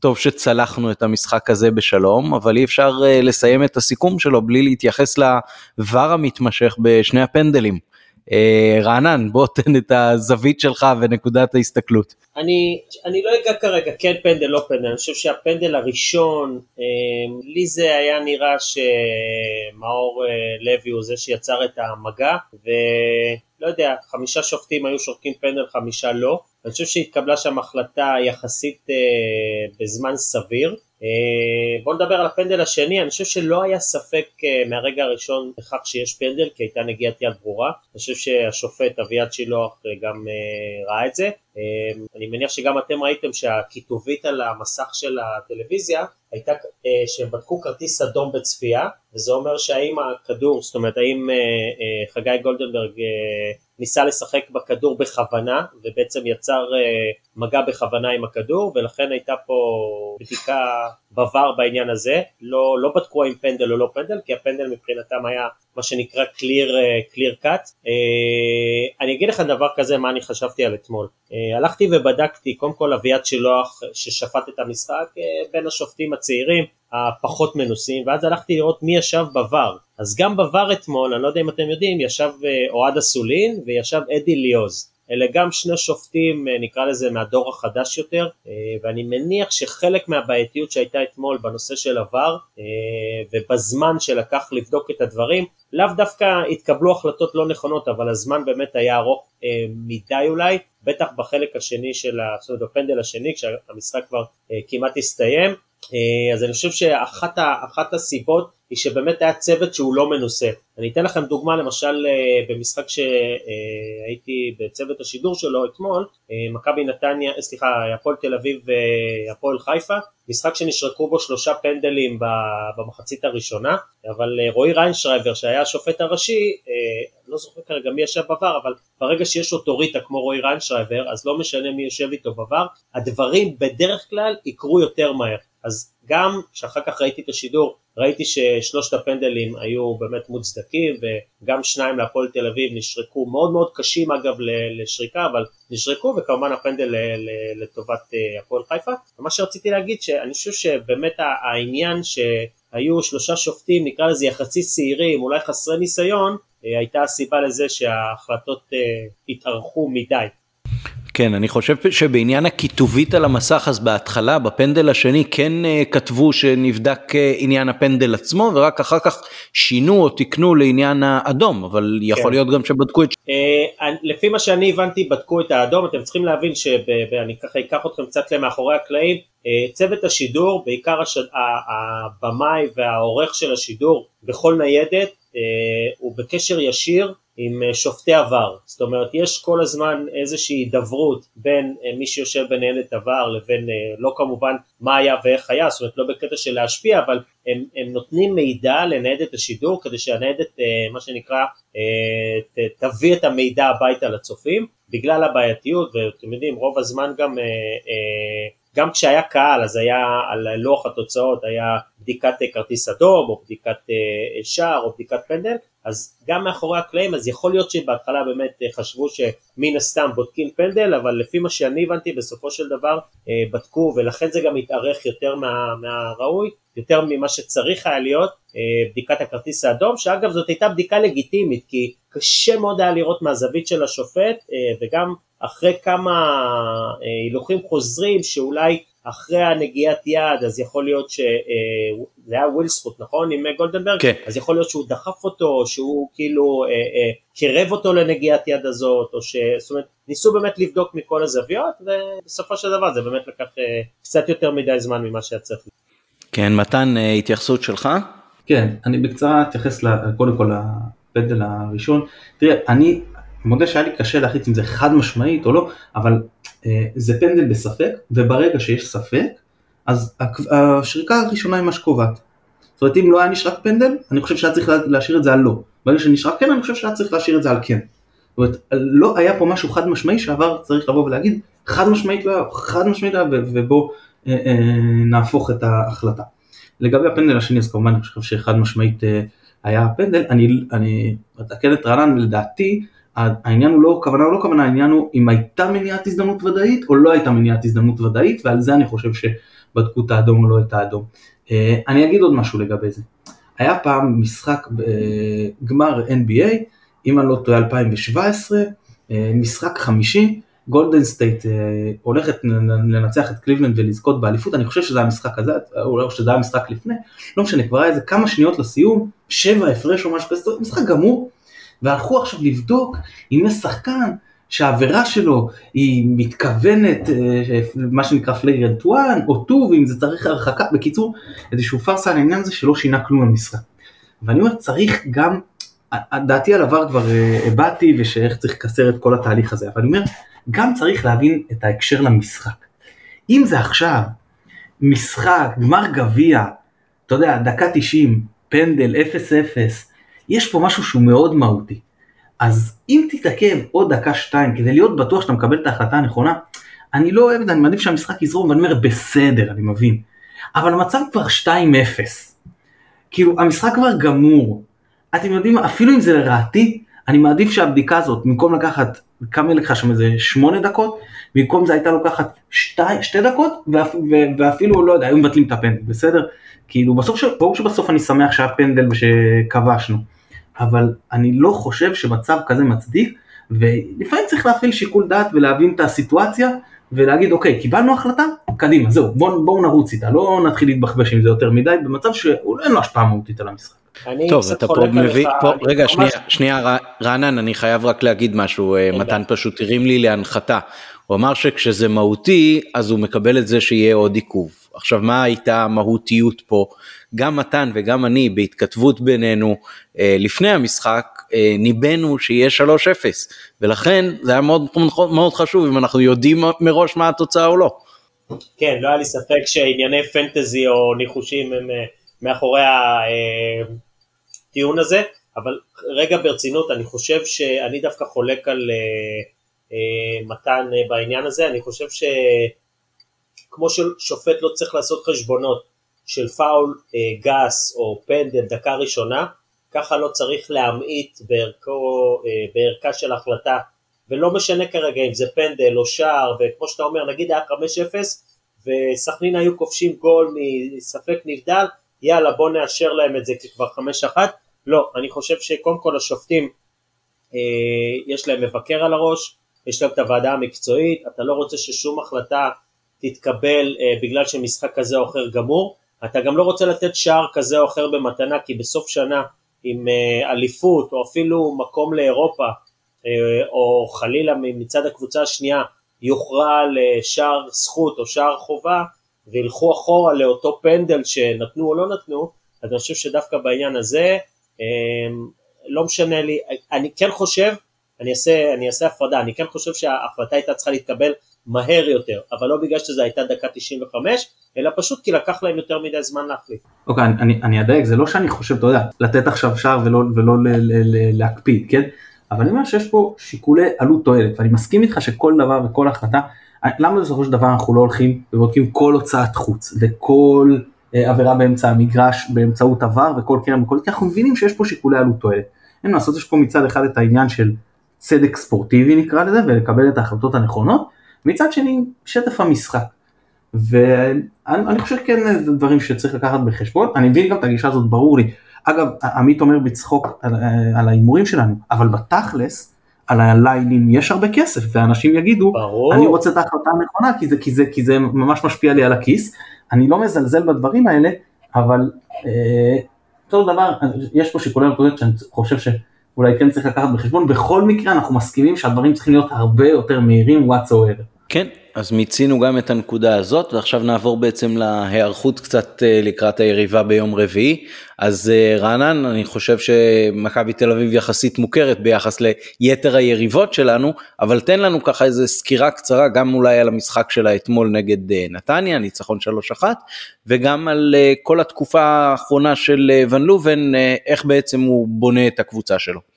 טוב שצלחנו את המשחק הזה בשלום, אבל אי אפשר uh, לסיים את הסיכום שלו בלי להתייחס לבר המתמשך בשני הפנדלים. אה, רענן, בוא תן את הזווית שלך ונקודת ההסתכלות. אני, אני לא אגע כרגע כן פנדל לא פנדל, אני חושב שהפנדל הראשון, אה, לי זה היה נראה שמאור אה, לוי הוא זה שיצר את המגע, ולא יודע, חמישה שופטים היו שורקים פנדל, חמישה לא. אני חושב שהתקבלה שם החלטה יחסית אה, בזמן סביר. אה, בואו נדבר על הפנדל השני, אני חושב שלא היה ספק אה, מהרגע הראשון בכך שיש פנדל, כי הייתה נגיעת יד ברורה. אני חושב שהשופט אביעד שילוח אה, גם אה, ראה את זה. אה, אני מניח שגם אתם ראיתם שהכיתובית על המסך של הטלוויזיה הייתה אה, שהם בדקו כרטיס אדום בצפייה, וזה אומר שהאם הכדור, זאת אומרת האם אה, אה, חגי גולדנברג ניסה לשחק בכדור בכוונה ובעצם יצר מגע בכוונה עם הכדור ולכן הייתה פה בדיקה בVAR בעניין הזה, לא, לא בדקו האם פנדל או לא פנדל כי הפנדל מבחינתם היה מה שנקרא clear, uh, clear cut. Uh, אני אגיד לך דבר כזה מה אני חשבתי על אתמול, uh, הלכתי ובדקתי קודם כל אביעד שילוח ששפט את המשחק בין השופטים הצעירים הפחות מנוסים ואז הלכתי לראות מי ישב בVAR אז גם בVAR אתמול, אני לא יודע אם אתם יודעים, ישב אוהד אסולין וישב אדי ליוז. אלה גם שני שופטים, נקרא לזה, מהדור החדש יותר, ואני מניח שחלק מהבעייתיות שהייתה אתמול בנושא של עבר, ובזמן שלקח לבדוק את הדברים, לאו דווקא התקבלו החלטות לא נכונות, אבל הזמן באמת היה ארוך מדי אולי, בטח בחלק השני של, זאת אומרת בפנדל השני, כשהמשחק כבר כמעט הסתיים, אז אני חושב שאחת הסיבות היא שבאמת היה צוות שהוא לא מנוסה. אני אתן לכם דוגמה למשל אה, במשחק שהייתי בצוות השידור שלו אתמול, אה, מכבי נתניה, אה, סליחה, הפועל תל אביב והפועל חיפה, משחק שנשרקו בו שלושה פנדלים במחצית הראשונה, אבל רועי ריינשרייבר שהיה השופט הראשי, לא זוכר כרגע מי ישב ב VAR, אבל ברגע שיש אוטוריטה כמו רועי ריינשרייבר, אז לא משנה מי יושב איתו ב VAR, הדברים בדרך כלל יקרו יותר מהר. אז גם כשאחר כך ראיתי את השידור, ראיתי ששלושת הפנדלים היו באמת מוצדקים וגם שניים להפועל תל אביב נשרקו מאוד מאוד קשים אגב לשריקה אבל נשרקו וכמובן הפנדל לטובת אה, הפועל חיפה. ומה שרציתי להגיד שאני חושב שבאמת העניין שהיו שלושה שופטים נקרא לזה יחסית צעירים אולי חסרי ניסיון אה, הייתה הסיבה לזה שההחלטות אה, התארכו מדי. כן, אני חושב שבעניין הכיתובית על המסך, אז בהתחלה, בפנדל השני, כן uh, כתבו שנבדק uh, עניין הפנדל עצמו, ורק אחר כך שינו או תיקנו לעניין האדום, אבל יכול כן. להיות גם שבדקו את... Uh, לפי מה שאני הבנתי, בדקו את האדום, אתם צריכים להבין שאני ככה אקח אתכם קצת למאחורי הקלעים, צוות השידור, בעיקר השד... הבמאי והעורך של השידור בכל ניידת, הוא בקשר ישיר עם אה, שופטי עבר, זאת אומרת יש כל הזמן איזושהי הידברות בין אה, מי שיושב בניידת עבר לבין אה, לא כמובן מה היה ואיך היה, זאת אומרת לא בקטע של להשפיע אבל הם, הם נותנים מידע לניידת השידור כדי שהניידת מה שנקרא תביא את המידע הביתה לצופים. בגלל הבעייתיות ואתם יודעים רוב הזמן גם גם כשהיה קהל אז היה על לוח התוצאות היה בדיקת כרטיס אדום או בדיקת שער או בדיקת פנדל אז גם מאחורי הקלעים, אז יכול להיות שבהתחלה באמת אה, חשבו שמן הסתם בודקים פנדל, אבל לפי מה שאני הבנתי בסופו של דבר אה, בדקו ולכן זה גם התארך יותר מה, מהראוי, יותר ממה שצריך היה להיות, אה, בדיקת הכרטיס האדום, שאגב זאת הייתה בדיקה לגיטימית, כי קשה מאוד היה לראות מהזווית של השופט, וגם אחרי כמה הילוכים חוזרים שאולי אחרי הנגיעת יד, אז יכול להיות שזה אה, היה ווילסקוט, נכון? עם גולדנברג? כן. אז יכול להיות שהוא דחף אותו, שהוא כאילו אה, אה, קירב אותו לנגיעת יד הזאת, או ש... זאת אומרת, ניסו באמת לבדוק מכל הזוויות, ובסופו של דבר זה באמת לקח קצת יותר מדי זמן ממה שהיה צריך. כן, מתן, התייחסות שלך? כן, אני בקצרה אתייחס קודם כל לפדל הראשון. תראה, אני מודה שהיה לי קשה להחליט אם זה חד משמעית או לא, אבל אה, זה פנדל בספק, וברגע שיש ספק, אז השריקה הראשונה היא מה שקובעת. זאת אומרת, אם לא היה נשרק פנדל, אני חושב שהיה צריך להשאיר את זה על לא. ברגע שנשרק כן, אני חושב שהיה צריך להשאיר את זה על כן. זאת אומרת, לא היה פה משהו חד משמעי שעבר צריך לבוא ולהגיד, חד משמעית לא חד משמעית לא ובוא אה, אה, נהפוך את ההחלטה. לגבי הפנדל השני, אז כמובן אני חושב שחד משמעית אה, היה הפנדל, אני, אני אתקן את רענן, לדעתי, העניין הוא לא כוונה או לא כוונה, העניין הוא אם הייתה מניעת הזדמנות ודאית או לא הייתה מניעת הזדמנות ודאית, ועל זה אני חושב שבדקו את האדום או לא את האדום. אה, אני אגיד עוד משהו לגבי זה. היה פעם משחק בגמר NBA אם אני לא טועה 2017, משחק חמישי, גולדן סטייט הולכת לנצח את קליבלנד ולזכות באליפות, אני חושב שזה המשחק הזה, או שזה היה משחק לפני, לא משנה, כבר היה איזה כמה שניות לסיום, שבע הפרש או משהו כזה, משחק גמור, והלכו עכשיו לבדוק אם יש שחקן שהעבירה שלו היא מתכוונת, מה שנקרא flagrant 1 או 2, ואם זה צריך הרחקה, בקיצור, איזשהו פארסה על העניין הזה שלא שינה כלום במשחק. ואני אומר, צריך גם, דעתי על VAR כבר הבעתי ושאיך צריך לקצר את כל התהליך הזה, אבל אני אומר, גם צריך להבין את ההקשר למשחק. אם זה עכשיו משחק, גמר גביע, אתה יודע, דקה 90, פנדל, 0-0, יש פה משהו שהוא מאוד מהותי. אז אם תתעכב עוד דקה שתיים כדי להיות בטוח שאתה מקבל את ההחלטה הנכונה, אני לא אוהב את זה, אני מעדיף שהמשחק יזרום ואני אומר בסדר, אני מבין. אבל המצב כבר 2-0. כאילו המשחק כבר גמור. אתם יודעים, אפילו אם זה לרעתי, אני מעדיף שהבדיקה הזאת, במקום לקחת, כמה לך שם איזה 8 דקות, במקום זה הייתה לוקחת 2, 2 דקות, ואפ, ואפילו, לא יודע, היו מבטלים את הפנדל, בסדר? כאילו בסוף, ברור שבסוף אני שמח שהיה פנדל ושכבשנו. אבל אני לא חושב שמצב כזה מצדיק, ולפעמים צריך להפעיל שיקול דעת ולהבין את הסיטואציה, ולהגיד אוקיי, קיבלנו החלטה, קדימה, זהו, בואו בוא נרוץ איתה, לא נתחיל להתבחבש עם זה יותר מדי, במצב שאין לו השפעה מהותית על המשחק. טוב, אתה פה מביא, פה, רגע, שנייה, שנייה, רענן, אני חייב רק להגיד משהו, מתן פשוט הרים לי להנחתה. הוא אמר שכשזה מהותי, אז הוא מקבל את זה שיהיה עוד עיכוב. עכשיו, מה הייתה המהותיות פה? גם מתן וגם אני בהתכתבות בינינו אה, לפני המשחק אה, ניבאנו שיהיה 3-0 ולכן זה היה מאוד, מאוד חשוב אם אנחנו יודעים מראש מה התוצאה או לא. כן, לא היה לי ספק שענייני פנטזי או ניחושים הם אה, מאחורי הטיעון הזה, אבל רגע ברצינות, אני חושב שאני דווקא חולק על מתן בעניין הזה, אני חושב שכמו ששופט לא צריך לעשות חשבונות של פאול אה, גס או פנדל דקה ראשונה, ככה לא צריך להמעיט אה, בערכה של החלטה, ולא משנה כרגע אם זה פנדל או שער, וכמו שאתה אומר, נגיד היה 5-0, וסכנין היו כובשים גול מספק נבדל, יאללה בוא נאשר להם את זה כבר 5-1, לא, אני חושב שקודם כל השופטים, אה, יש להם מבקר על הראש, יש להם את הוועדה המקצועית, אתה לא רוצה ששום החלטה תתקבל אה, בגלל שמשחק כזה או אחר גמור, אתה גם לא רוצה לתת שער כזה או אחר במתנה, כי בסוף שנה עם אה, אליפות או אפילו מקום לאירופה, אה, או חלילה מצד הקבוצה השנייה יוכרע לשער זכות או שער חובה, וילכו אחורה לאותו פנדל שנתנו או לא נתנו, אז אני חושב שדווקא בעניין הזה, אה, לא משנה לי, אני כן חושב, אני אעשה, אני אעשה הפרדה, אני כן חושב שההחלטה הייתה צריכה להתקבל מהר יותר, אבל לא בגלל שזו הייתה דקה 95, אלא פשוט כי לקח להם יותר מדי זמן להחליט. אוקיי, אני, אני אדייק, זה לא שאני חושב, אתה יודע, לתת עכשיו שער ולא, ולא ל, ל, ל, להקפיד, כן? אבל אני אומר שיש פה שיקולי עלות תועלת, ואני מסכים איתך שכל דבר וכל החלטה, למה בסופו של דבר אנחנו לא הולכים ובודקים כל הוצאת חוץ וכל אה, עבירה באמצע המגרש באמצעות עבר וכל קרן וכל, כי אנחנו מבינים שיש פה שיקולי עלות תועלת. אין מה לעשות, יש פה מצד אחד את העניין של צדק ספורטיבי נקרא לזה, ולקבל את ההחלטות הנכונות, מצד שני שטף המשחק. ואני חושב כן זה דברים שצריך לקחת בחשבון, אני מבין גם את הגישה הזאת, ברור לי. אגב, עמית אומר בצחוק על, על ההימורים שלנו, אבל בתכלס, על הליינים יש הרבה כסף, ואנשים יגידו, ברור. אני רוצה את ההחלטה הנכונה, כי זה, כי, זה, כי זה ממש משפיע לי על הכיס. אני לא מזלזל בדברים האלה, אבל אה, אותו דבר, יש פה שיקולי נקודות שאני חושב שאולי כן צריך לקחת בחשבון, בכל מקרה אנחנו מסכימים שהדברים צריכים להיות הרבה יותר מהירים whatsoever. כן, אז מיצינו גם את הנקודה הזאת ועכשיו נעבור בעצם להיערכות קצת אה, לקראת היריבה ביום רביעי. אז אה, רענן, אני חושב שמכבי תל אביב יחסית מוכרת ביחס ליתר היריבות שלנו, אבל תן לנו ככה איזה סקירה קצרה גם אולי על המשחק שלה אתמול נגד אה, נתניה, ניצחון 3-1, וגם על כל התקופה האחרונה של ון לובן, איך בעצם הוא בונה את הקבוצה שלו.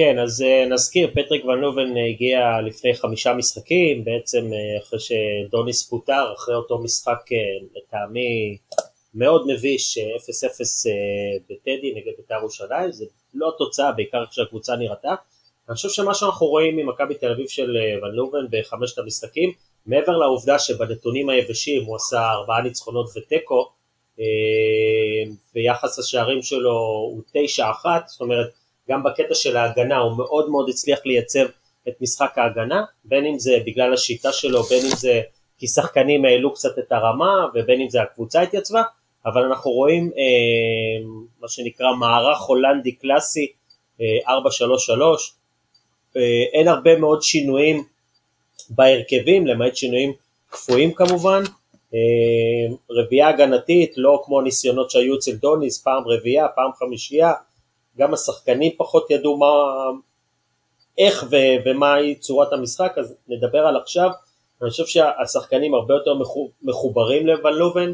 כן, אז uh, נזכיר, פטריק ון לובן הגיע לפני חמישה משחקים, בעצם uh, אחרי שדוניס פוטר, אחרי אותו משחק לטעמי מאוד מביש, 0-0 uh, בטדי נגד בית"ר ירושלים, זה לא תוצאה, בעיקר כשהקבוצה נראתה. אני חושב שמה שאנחנו רואים ממכבי תל אביב של ון לובן בחמשת המשחקים, מעבר לעובדה שבנתונים היבשים הוא עשה ארבעה ניצחונות ותיקו, ויחס השערים שלו הוא 9-1, זאת אומרת גם בקטע של ההגנה הוא מאוד מאוד הצליח לייצב את משחק ההגנה, בין אם זה בגלל השיטה שלו, בין אם זה כי שחקנים העלו קצת את הרמה ובין אם זה הקבוצה התייצבה, אבל אנחנו רואים אה, מה שנקרא מערך הולנדי קלאסי אה, 4-3-3, אה, אין הרבה מאוד שינויים בהרכבים, למעט שינויים קפואים כמובן, אה, רביעייה הגנתית, לא כמו ניסיונות שהיו אצל דוניס, פעם רביעייה, פעם חמישייה, גם השחקנים פחות ידעו מה, איך ו- ומהי צורת המשחק, אז נדבר על עכשיו. אני חושב שהשחקנים הרבה יותר מחוברים לוון לובן,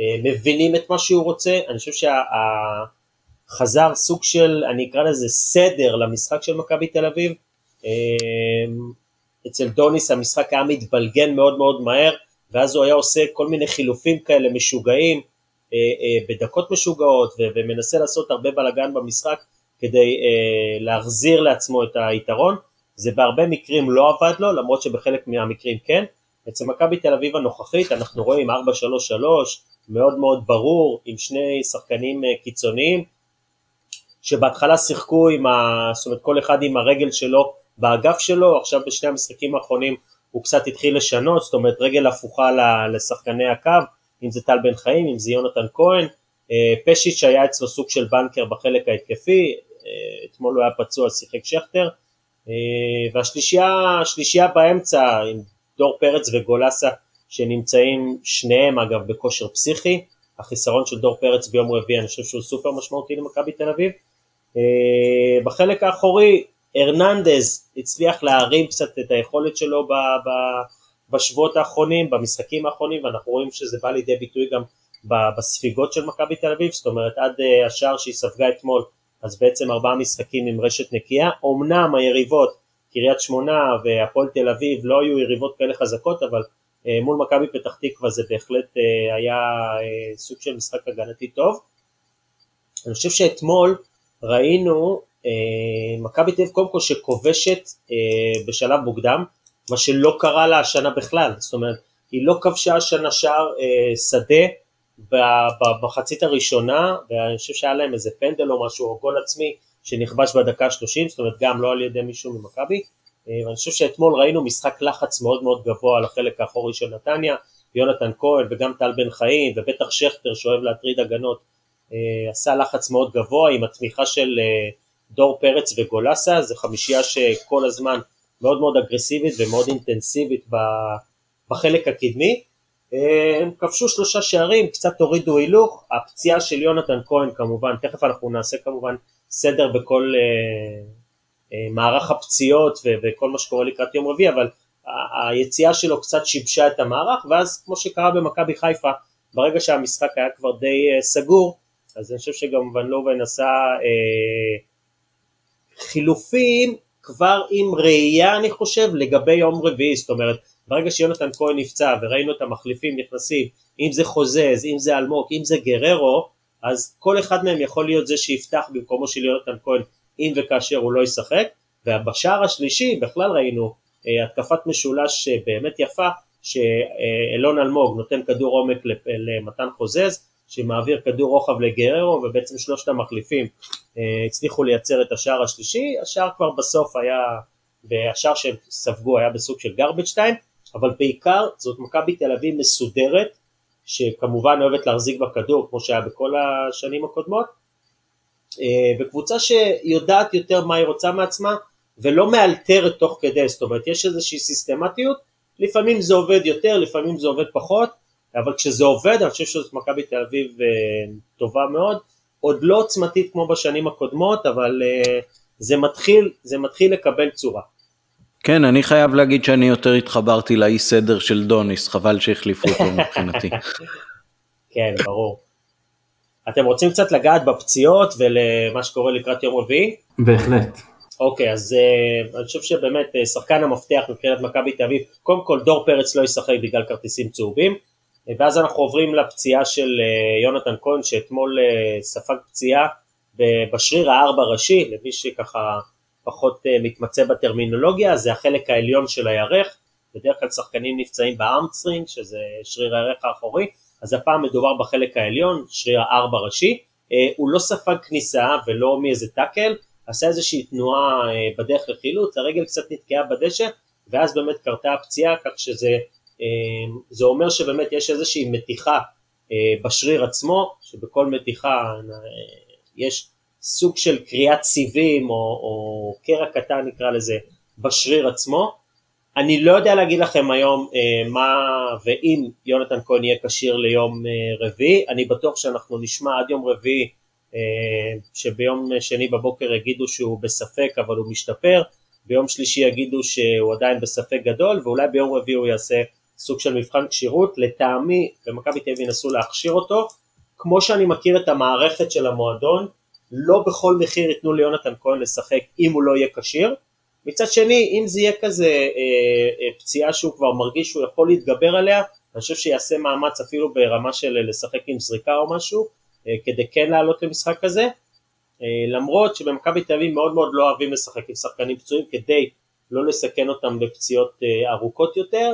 אה, מבינים את מה שהוא רוצה, אני חושב שחזר סוג של, אני אקרא לזה סדר למשחק של מכבי תל אביב. אה, אצל דוניס המשחק היה מתבלגן מאוד מאוד מהר, ואז הוא היה עושה כל מיני חילופים כאלה משוגעים, בדקות משוגעות, ומנסה לעשות הרבה בלאגן במשחק כדי להחזיר לעצמו את היתרון. זה בהרבה מקרים לא עבד לו, למרות שבחלק מהמקרים כן. אצל מכבי תל אביב הנוכחית אנחנו רואים 4-3-3, מאוד מאוד ברור, עם שני שחקנים אה, קיצוניים, שבהתחלה שיחקו עם ה... זאת אומרת כל אחד עם הרגל שלו באגף שלו, עכשיו בשני המשחקים האחרונים הוא קצת התחיל לשנות, זאת אומרת רגל הפוכה לשחקני הקו, אם זה טל בן חיים, אם זה יונתן כהן, אה, פשיץ' היה אצלו סוג של בנקר בחלק ההתקפי, אה, אתמול הוא היה פצוע, שיחק שכטר, והשלישייה באמצע עם דור פרץ וגולסה שנמצאים שניהם אגב בכושר פסיכי, החיסרון של דור פרץ ביום רביעי אני חושב שהוא סופר משמעותי למכבי תל אביב. אה, בחלק האחורי הרננדז הצליח להרים קצת את היכולת שלו ב, ב, בשבועות האחרונים, במשחקים האחרונים, ואנחנו רואים שזה בא לידי ביטוי גם בספיגות של מכבי תל אביב, זאת אומרת עד אה, השער שהיא ספגה אתמול, אז בעצם ארבעה משחקים עם רשת נקייה, אמנם היריבות, קריית שמונה והפועל תל אביב לא היו יריבות כאלה חזקות, אבל אה, מול מכבי פתח תקווה זה בהחלט אה, היה סוג של משחק הגנתי טוב. אני חושב שאתמול ראינו מכבי תל אביב קודם כל שכובשת בשלב מוקדם, מה שלא קרה לה השנה בכלל, זאת אומרת היא לא כבשה השנה שער שדה במחצית הראשונה, ואני חושב שהיה להם איזה פנדל או משהו, או גול עצמי שנכבש בדקה ה-30, זאת אומרת גם לא על ידי מישהו ממכבי, ואני חושב שאתמול ראינו משחק לחץ מאוד מאוד גבוה על החלק האחורי של נתניה, יונתן כהן וגם טל בן חיים ובטח שכטר שאוהב להטריד הגנות אה, עשה לחץ מאוד גבוה עם התמיכה של אה, דור פרץ וגולסה, זה חמישייה שכל הזמן מאוד מאוד אגרסיבית ומאוד אינטנסיבית בחלק הקדמי. אה, הם כבשו שלושה שערים, קצת הורידו הילוך, הפציעה של יונתן כהן כמובן, תכף אנחנו נעשה כמובן סדר בכל אה, מערך הפציעות וכל מה שקורה לקראת יום רביעי, אבל היציאה שלו קצת שיבשה את המערך, ואז כמו שקרה במכבי חיפה, ברגע שהמשחק היה כבר די אה, סגור, אז אני חושב שגם ון לובן עשה אה, חילופים כבר עם ראייה אני חושב לגבי יום רביעי, זאת אומרת ברגע שיונתן כהן נפצע וראינו את המחליפים נכנסים, אם זה חוזז, אם זה אלמוג, אם זה גררו, אז כל אחד מהם יכול להיות זה שיפתח במקומו של יונתן כהן אם וכאשר הוא לא ישחק, ובשער השלישי בכלל ראינו אה, התקפת משולש באמת יפה, שאלון אלמוג נותן כדור עומק למתן חוזז, שמעביר כדור רוחב לגררו, ובעצם שלושת המחליפים אה, הצליחו לייצר את השער השלישי, השער כבר בסוף היה, והשער שהם ספגו היה בסוג של garbage time, אבל בעיקר זאת מכבי תל אביב מסודרת, שכמובן אוהבת להחזיק בכדור כמו שהיה בכל השנים הקודמות, וקבוצה אה, שיודעת יותר מה היא רוצה מעצמה ולא מאלתרת תוך כדי, זאת אומרת יש איזושהי סיסטמטיות, לפעמים זה עובד יותר, לפעמים זה עובד פחות, אבל כשזה עובד אני חושב שזאת מכבי תל אביב אה, טובה מאוד, עוד לא עוצמתית כמו בשנים הקודמות, אבל אה, זה מתחיל, זה מתחיל לקבל צורה. כן, אני חייב להגיד שאני יותר התחברתי לאי סדר של דוניס, חבל שהחליפו אותו מבחינתי. כן, ברור. אתם רוצים קצת לגעת בפציעות ולמה שקורה לקראת יום רביעי? בהחלט. אוקיי, אז uh, אני חושב שבאמת uh, שחקן המפתח מבחינת מכבי תל אביב, קודם כל דור פרץ לא ישחק בגלל כרטיסים צהובים, ואז אנחנו עוברים לפציעה של uh, יונתן כהן שאתמול uh, ספג פציעה בשריר הארבע ראשי, למי שככה פחות uh, מתמצא בטרמינולוגיה, זה החלק העליון של הירך, בדרך כלל שחקנים נפצעים ב hamstring, שזה שריר הירך האחורי, אז הפעם מדובר בחלק העליון, שריר הארבע ראשי, אה, הוא לא ספג כניסה ולא מאיזה טאקל, עשה איזושהי תנועה בדרך לחילוץ, הרגל קצת נתקעה בדשא, ואז באמת קרתה הפציעה, כך שזה זה אומר שבאמת יש איזושהי מתיחה בשריר עצמו, שבכל מתיחה יש סוג של קריעת סיבים או, או קרע קטן נקרא לזה בשריר עצמו. אני לא יודע להגיד לכם היום אה, מה ואם יונתן כהן יהיה כשיר ליום אה, רביעי, אני בטוח שאנחנו נשמע עד יום רביעי אה, שביום שני בבוקר יגידו שהוא בספק אבל הוא משתפר, ביום שלישי יגידו שהוא עדיין בספק גדול ואולי ביום רביעי הוא יעשה סוג של מבחן כשירות, לטעמי במכבי תל אביב ינסו להכשיר אותו, כמו שאני מכיר את המערכת של המועדון, לא בכל מחיר ייתנו ליונתן כהן לשחק אם הוא לא יהיה כשיר. מצד שני, אם זה יהיה כזה אה, אה, פציעה שהוא כבר מרגיש שהוא יכול להתגבר עליה, אני חושב שיעשה מאמץ אפילו ברמה של לשחק עם זריקה או משהו, אה, כדי כן לעלות למשחק כזה. אה, למרות שבמכבי תל אביב מאוד מאוד לא אוהבים לשחק עם שחקנים פצועים כדי לא לסכן אותם בפציעות אה, ארוכות יותר.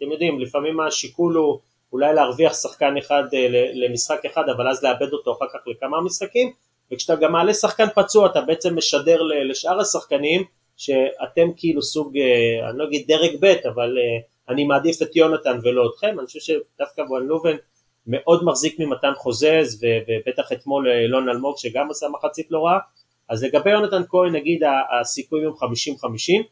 אתם יודעים, לפעמים השיקול הוא אולי להרוויח שחקן אחד אה, למשחק אחד, אבל אז לאבד אותו אחר כך לכמה משחקים, וכשאתה גם מעלה שחקן פצוע אתה בעצם משדר לשאר השחקנים שאתם כאילו סוג, אה, אני לא אגיד דרג ב', אבל אה, אני מעדיף את יונתן ולא אתכם, אני חושב שדווקא וואן לובן מאוד מחזיק ממתן חוזז, ובטח אתמול אילון אלמוג שגם עשה מחצית לא רעה, אז לגבי יונתן כהן נגיד הסיכויים הם 50-50,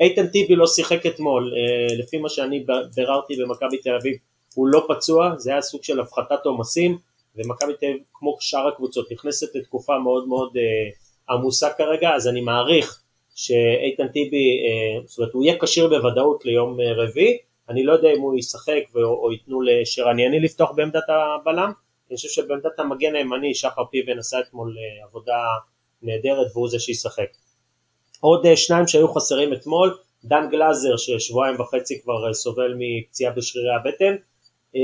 איתן טיבי לא שיחק אתמול, לפי מה שאני ביררתי במכבי תל אביב, הוא לא פצוע, זה היה סוג של הפחתת עומסים, ומכבי תל אביב כמו שאר הקבוצות נכנסת לתקופה מאוד מאוד אה, עמוסה כרגע, אז אני מעריך שאיתן טיבי, אה, זאת אומרת הוא יהיה כשיר בוודאות ליום אה, רביעי, אני לא יודע אם הוא ישחק או, ייתנו לשרן. לפתוח בעמדת הבלם, אני חושב שבעמדת המגן הימני שחר פיבן עשה אתמול אה, עבודה נהדרת והוא זה שישחק. עוד אה, שניים שהיו חסרים אתמול, דן גלאזר ששבועיים וחצי כבר אה, סובל מפציעה בשרירי הבטן, אה,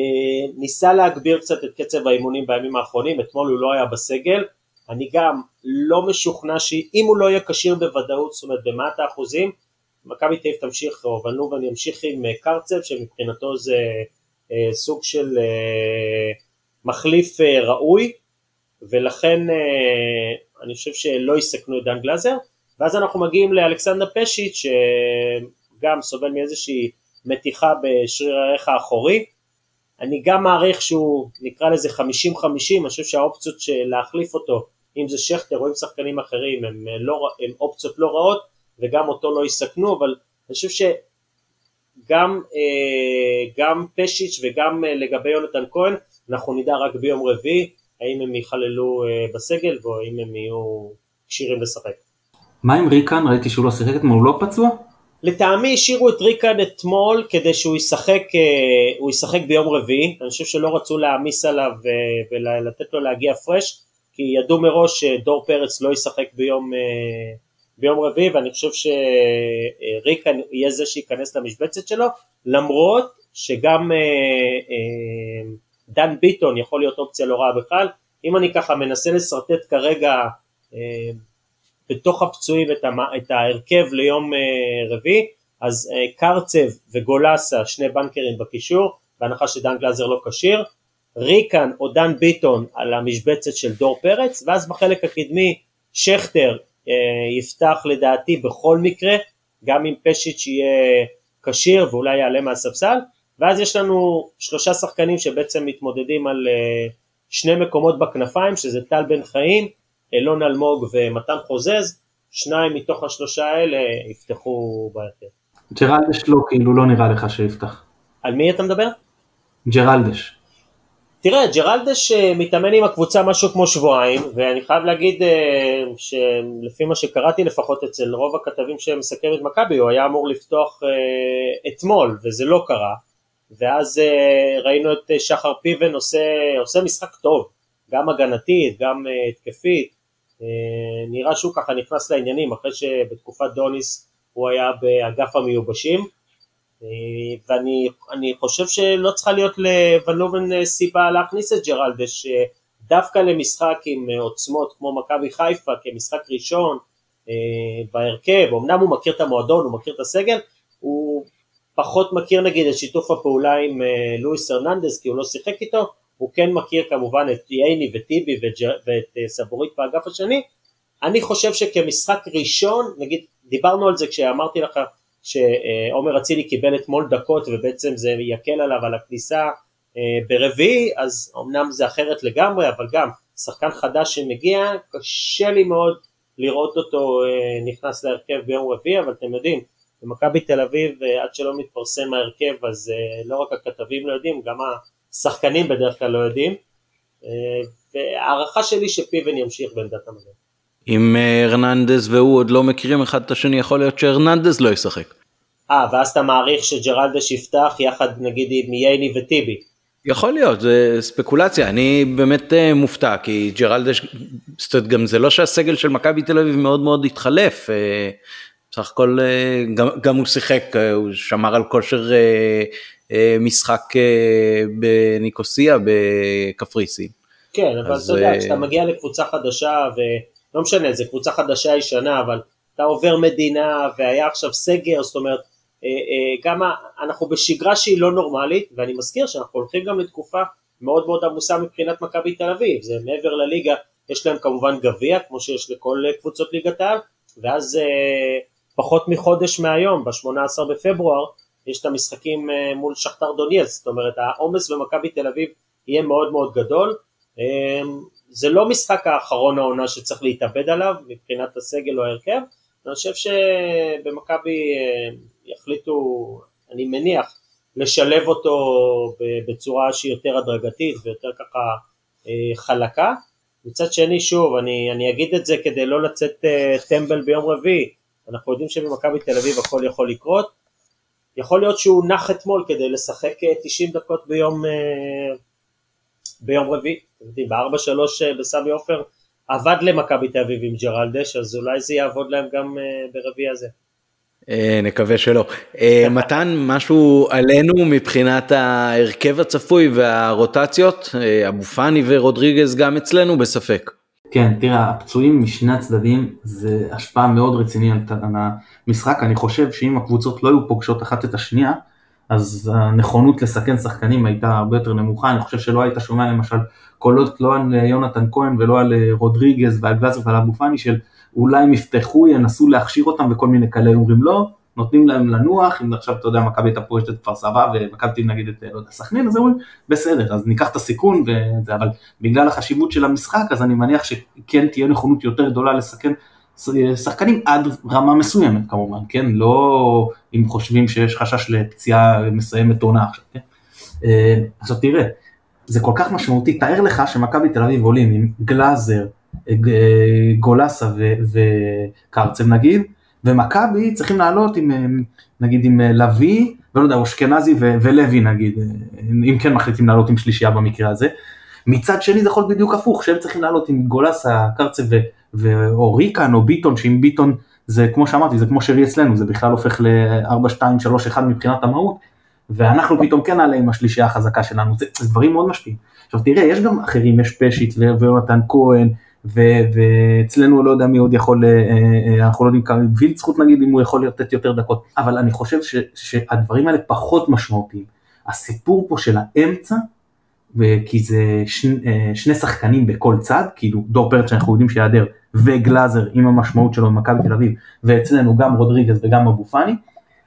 ניסה להגביר קצת את קצב האימונים בימים האחרונים, אתמול הוא לא היה בסגל, אני גם לא משוכנע שאם הוא לא יהיה כשיר בוודאות, זאת אומרת במאת האחוזים, מכבי תל אביב תמשיך, או ון לובן ימשיך עם קרצב, שמבחינתו זה סוג של מחליף ראוי, ולכן אני חושב שלא יסכנו את דן גלאזר, ואז אנחנו מגיעים לאלכסנדר פשיץ' שגם סובל מאיזושהי מתיחה בשריר הערך האחורי, אני גם מעריך שהוא נקרא לזה 50-50, אני חושב שהאופציות של להחליף אותו, אם זה שכטר או עם שחקנים אחרים, הם, אה, לא, הם אופציות לא רעות וגם אותו לא יסכנו, אבל אני חושב שגם אה, גם פשיץ' וגם אה, לגבי יונתן כהן, אנחנו נדע רק ביום רביעי האם הם ייכללו בסגל או האם הם יהיו כשירים לשחק. מה עם ריקן? ראיתי שהוא לא שיחק אתמול, הוא לא פצוע? לטעמי השאירו את ריקן אתמול כדי שהוא ישחק, אה, הוא ישחק ביום רביעי, אני חושב שלא רצו להעמיס עליו אה, ולתת לו להגיע פרש, כי ידעו מראש שדור פרץ לא ישחק ביום, אה, ביום רביעי ואני חושב שריקן יהיה זה שייכנס למשבצת שלו, למרות שגם דן ביטון יכול להיות אופציה לא רעה בכלל, אם אני ככה מנסה לשרטט כרגע בתוך הפצועים את, המה, את ההרכב ליום אה, רביעי, אז אה, קרצב וגולסה שני בנקרים בקישור, בהנחה שדן גלזר לא כשיר, ריקן או דן ביטון על המשבצת של דור פרץ, ואז בחלק הקדמי שכטר אה, יפתח לדעתי בכל מקרה, גם אם פשיץ' יהיה כשיר ואולי יעלה מהספסל, ואז יש לנו שלושה שחקנים שבעצם מתמודדים על שני מקומות בכנפיים, שזה טל בן חיים, אילון אלמוג ומתן חוזז, שניים מתוך השלושה האלה יפתחו בהרכב. ג'רלדש לא, כאילו לא נראה לך שיפתח. על מי אתה מדבר? ג'רלדש. תראה, ג'רלדש אה, מתאמן עם הקבוצה משהו כמו שבועיים, ואני חייב להגיד אה, שלפי מה שקראתי לפחות אצל רוב הכתבים שמסכם את מכבי, הוא היה אמור לפתוח אה, אתמול, וזה לא קרה, ואז ראינו את שחר פיבן עושה, עושה משחק טוב, גם הגנתית, גם התקפית, נראה שהוא ככה נכנס לעניינים אחרי שבתקופת דוניס הוא היה באגף המיובשים. אה, ואני חושב שלא צריכה להיות לוון אה, סיבה להכניס את ג'רלדש דווקא למשחק עם עוצמות כמו מכבי חיפה כמשחק ראשון בהרכב, אמנם הוא מכיר את המועדון, הוא מכיר את הסגל, הוא פחות מכיר נגיד את שיתוף הפעולה עם לואיס הרננדס כי הוא לא שיחק איתו, הוא כן מכיר כמובן את ייני וטיבי ואת אה, סבורית באגף השני, אני חושב שכמשחק ראשון, נגיד, דיברנו על זה כשאמרתי לך שעומר אצילי קיבל אתמול דקות ובעצם זה יקל עליו על הכניסה אה, ברביעי, אז אמנם זה אחרת לגמרי, אבל גם שחקן חדש שמגיע, קשה לי מאוד לראות אותו אה, נכנס להרכב ביום רביעי, אבל אתם יודעים, במכבי תל אביב אה, עד שלא מתפרסם ההרכב אז לא רק הכתבים לא יודעים, גם השחקנים בדרך כלל לא יודעים, והערכה שלי שפיבן ימשיך בעמדת המגן. אם הרננדז והוא עוד לא מכירים אחד את השני יכול להיות שהרננדז לא ישחק. אה ואז אתה מעריך שג'רלדש יפתח יחד נגיד עם ייני וטיבי. יכול להיות, זה ספקולציה, אני באמת אה, מופתע, כי ג'רלדש, זאת אומרת, גם זה לא שהסגל של מכבי תל אביב מאוד מאוד התחלף, אה, בסך הכל אה, גם, גם הוא שיחק, הוא שמר על כושר משחק בניקוסיה בקפריסין. כן, אבל אתה יודע, כשאתה מגיע לקבוצה חדשה, ולא משנה, זו קבוצה חדשה ישנה, אבל אתה עובר מדינה, והיה עכשיו סגר, זאת אומרת, אה, אה, גם אנחנו בשגרה שהיא לא נורמלית, ואני מזכיר שאנחנו הולכים גם לתקופה מאוד מאוד עמוסה מבחינת מכבי תל אביב, זה מעבר לליגה, יש להם כמובן גביע, כמו שיש לכל קבוצות ליגת העל, ואז אה, פחות מחודש מהיום, ב-18 בפברואר, יש את המשחקים מול שכתר דוניאס, זאת אומרת העומס במכבי תל אביב יהיה מאוד מאוד גדול, זה לא משחק האחרון העונה שצריך להתאבד עליו מבחינת הסגל או ההרכב, אני חושב שבמכבי יחליטו, אני מניח, לשלב אותו בצורה שהיא יותר הדרגתית ויותר ככה אה, חלקה. מצד שני, שוב, אני, אני אגיד את זה כדי לא לצאת אה, טמבל ביום רביעי, אנחנו יודעים שבמכבי תל אביב הכל יכול לקרות. יכול להיות שהוא נח אתמול כדי לשחק 90 אה, דקות ביום, ביום רביעי, אתם יודעים, ב-4-3 בסמי עופר עבד למכבי תל אביב עם ג'רלדש, אז אולי זה יעבוד להם גם ברביעי הזה. אה, נקווה שלא. אה, מתן, משהו עלינו מבחינת ההרכב הצפוי והרוטציות? אה, אבו פאני ורודריגז גם אצלנו בספק. כן, תראה, הפצועים משני הצדדים זה השפעה מאוד רצינית על המשחק. אני חושב שאם הקבוצות לא היו פוגשות אחת את השנייה, אז הנכונות לסכן שחקנים הייתה הרבה יותר נמוכה. אני חושב שלא היית שומע למשל קולות לא על יונתן כהן ולא על רודריגז ועל גלאזר ועל אבו פאני של אולי הם יפתחו, ינסו להכשיר אותם וכל מיני כאלה אומרים לא, נותנים להם לנוח, אם עכשיו אתה יודע מכבי הייתה פורשת את כפר סבא ומכבי נגיד את לא יודע, סכנין, אז אומרים בסדר, אז ניקח את הסיכון, וזה, אבל בגלל החשיבות של המשחק אז אני מניח שכן תהיה נכונות יותר גדולה לסכן שחקנים עד רמה מסוימת כמובן, כן, לא אם חושבים שיש חשש לפציעה מסיימת עונה עכשיו, כן, אה, עכשיו תראה, זה כל כך משמעותי, תאר לך שמכבי תל אביב עולים עם גלאזר, גולסה וקרצב נגיד, ומכבי צריכים לעלות עם, נגיד עם לביא, ולא יודע, אשכנזי ולוי נגיד, אם כן מחליטים לעלות עם שלישייה במקרה הזה. מצד שני זה יכול להיות בדיוק הפוך, שהם צריכים לעלות עם גולסה, קרצב ו... או ריקן או ביטון, שאם ביטון זה כמו שאמרתי, זה כמו שרי אצלנו, זה בכלל הופך ל-4, 2, 3, 1 מבחינת המהות, ואנחנו פתאום כן נעלה עם השלישייה החזקה שלנו, זה, זה דברים מאוד משפיעים. עכשיו תראה, יש גם אחרים, יש פשיט ויונתן כהן, ואצלנו לא יודע מי עוד יכול, אה, אה, אנחנו לא יודעים כמה, וילצחוט נגיד אם הוא יכול לתת יותר דקות, אבל אני חושב שהדברים האלה פחות משמעותיים. הסיפור פה של האמצע, כי זה אה, שני שחקנים בכל צד, כאילו דור פרץ שאנחנו יודעים שיעדר, וגלאזר עם המשמעות שלו במכבי תל אביב, ואצלנו גם רודריגז וגם אבו פאני,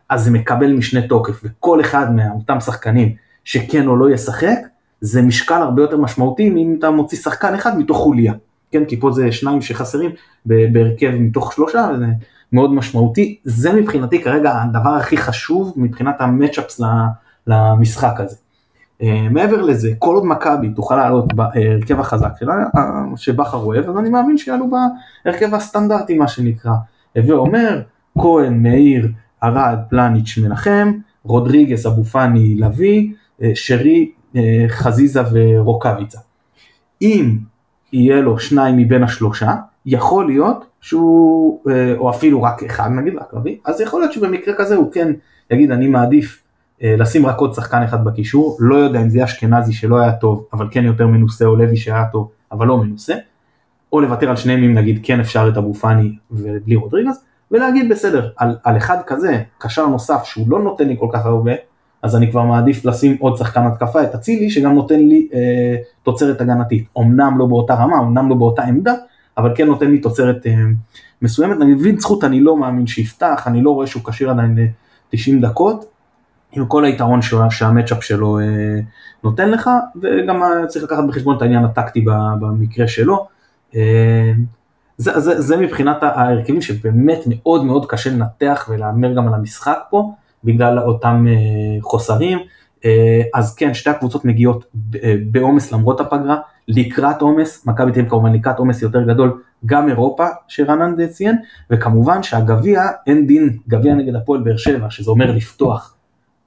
אז זה מקבל משנה תוקף, וכל אחד מאותם שחקנים שכן או לא ישחק, זה משקל הרבה יותר משמעותי אם אתה מוציא שחקן אחד מתוך חוליה. כן, כי פה זה שניים שחסרים בהרכב מתוך שלושה, זה מאוד משמעותי. זה מבחינתי כרגע הדבר הכי חשוב מבחינת המצ'אפס למשחק הזה. אה, מעבר לזה, כל עוד מכבי תוכל לעלות בהרכב החזק שלה, אה, שבכר אוהב, אז אני מאמין שיעלו בהרכב הסטנדרטי מה שנקרא. הווה אומר, כהן, מאיר, ארד, פלניץ', מנחם, רודריגס, אבו פאני, לביא, אה, שרי, חזיזה ורוקאביצה. אם יהיה לו שניים מבין השלושה, יכול להיות שהוא, אה, או אפילו רק אחד נגיד, רק רביעי, אז יכול להיות שבמקרה כזה הוא כן יגיד אני מעדיף אה, לשים רק עוד שחקן אחד בקישור, לא יודע אם זה יהיה אשכנזי שלא היה טוב, אבל כן יותר מנוסה, או לוי שהיה טוב, אבל לא מנוסה, או לוותר על שניהם אם נגיד כן אפשר את אבו פאני ובלי רודריגז, ולהגיד בסדר, על, על אחד כזה, קשר נוסף שהוא לא נותן לי כל כך הרבה, אז אני כבר מעדיף לשים עוד שחקן התקפה, את אצילי, שגם נותן לי אה, תוצרת הגנתית. אמנם לא באותה רמה, אמנם לא באותה עמדה, אבל כן נותן לי תוצרת מסוימת, אני מבין זכות, אני לא מאמין שיפתח, אני לא רואה שהוא כשיר עדיין ל-90 דקות, עם כל היתרון שהמצ'אפ שלו נותן לך, וגם צריך לקחת בחשבון את העניין הטקטי במקרה שלו. זה, זה, זה מבחינת ההרכבים שבאמת מאוד מאוד קשה לנתח ולהמר גם על המשחק פה, בגלל אותם חוסרים. אז כן, שתי הקבוצות מגיעות בעומס למרות הפגרה, לקראת עומס, מכבי תל אביב כמובן לקראת עומס יותר גדול, גם אירופה שרנן ציין, וכמובן שהגביע, אין דין גביע נגד הפועל באר שבע, שזה אומר לפתוח.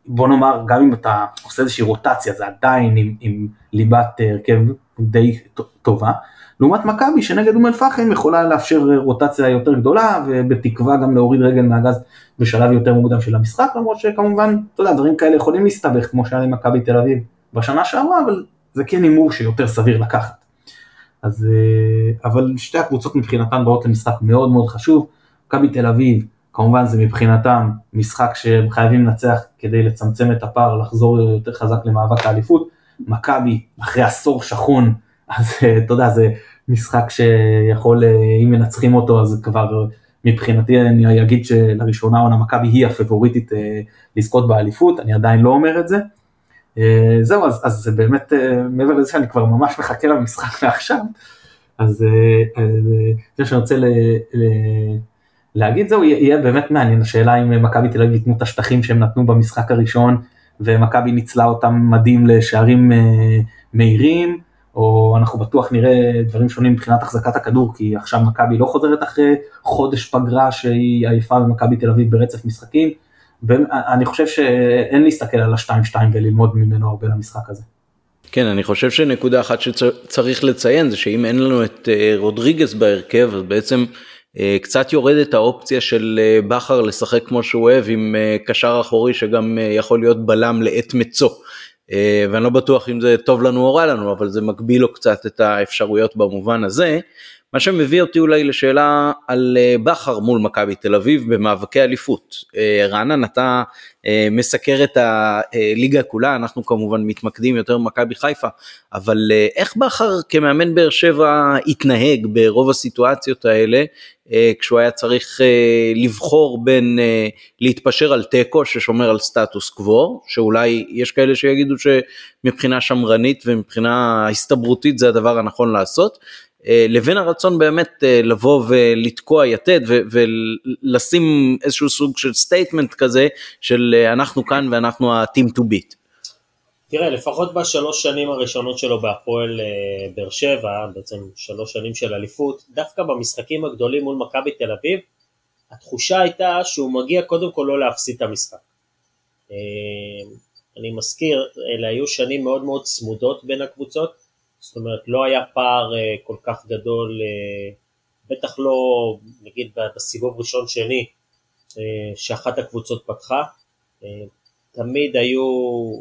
בוא נאמר, גם אם אתה עושה איזושהי רוטציה, זה עדיין עם, עם ליבת הרכב די טובה. לעומת מכבי שנגד אום אל-פחם יכולה לאפשר רוטציה יותר גדולה ובתקווה גם להוריד רגל מהגז בשלב יותר מוקדם של המשחק למרות שכמובן, אתה יודע, דברים כאלה יכולים להסתבך כמו שהיה למכבי תל אביב בשנה שעברה אבל זה כן הימור שיותר סביר לקחת. אז, אבל שתי הקבוצות מבחינתן באות למשחק מאוד מאוד חשוב, מכבי תל אביב כמובן זה מבחינתם משחק שהם חייבים לנצח כדי לצמצם את הפער, לחזור יותר חזק למאבק האליפות, מכבי אחרי עשור שכון אז אתה יודע, זה משחק שיכול, אם מנצחים אותו, אז כבר מבחינתי אני אגיד שלראשונה עונה מכבי היא הפבוריטית לזכות באליפות, אני עדיין לא אומר את זה. זהו, אז, אז זה באמת, מעבר לזה שאני כבר ממש מחכה למשחק מעכשיו, אז זה שאני רוצה ל, ל, להגיד זהו, יהיה באמת מעניין, השאלה אם מכבי תל אביב ייתנו את השטחים שהם נתנו במשחק הראשון, ומכבי ניצלה אותם מדהים לשערים מהירים, או אנחנו בטוח נראה דברים שונים מבחינת החזקת הכדור, כי עכשיו מכבי לא חוזרת אחרי חודש פגרה שהיא עייפה במכבי תל אביב ברצף משחקים, ואני חושב שאין להסתכל על ה-2-2 וללמוד ממנו הרבה למשחק הזה. כן, אני חושב שנקודה אחת שצריך לציין זה שאם אין לנו את רודריגז בהרכב, אז בעצם קצת יורדת האופציה של בכר לשחק כמו שהוא אוהב עם קשר אחורי שגם יכול להיות בלם לעת מצוא. ואני לא בטוח אם זה טוב לנו או רע לנו, אבל זה מגביל לו קצת את האפשרויות במובן הזה. מה שמביא אותי אולי לשאלה על בכר מול מכבי תל אביב במאבקי אליפות. רענן, אתה מסקר את הליגה כולה, אנחנו כמובן מתמקדים יותר במכבי חיפה, אבל איך בכר כמאמן באר שבע התנהג ברוב הסיטואציות האלה, כשהוא היה צריך לבחור בין להתפשר על תיקו ששומר על סטטוס קוו, שאולי יש כאלה שיגידו שמבחינה שמרנית ומבחינה הסתברותית זה הדבר הנכון לעשות, לבין הרצון באמת לבוא ולתקוע יתד ולשים איזשהו סוג של statement כזה של אנחנו כאן ואנחנו ה team to beat. תראה, לפחות בשלוש שנים הראשונות שלו בהפועל באר שבע, בעצם שלוש שנים של אליפות, דווקא במשחקים הגדולים מול מכבי תל אביב, התחושה הייתה שהוא מגיע קודם כל לא להפסיד את המשחק. אני מזכיר, אלה היו שנים מאוד מאוד צמודות בין הקבוצות, זאת אומרת לא היה פער כל כך גדול, בטח לא נגיד בסיבוב ראשון שני שאחת הקבוצות פתחה, תמיד היו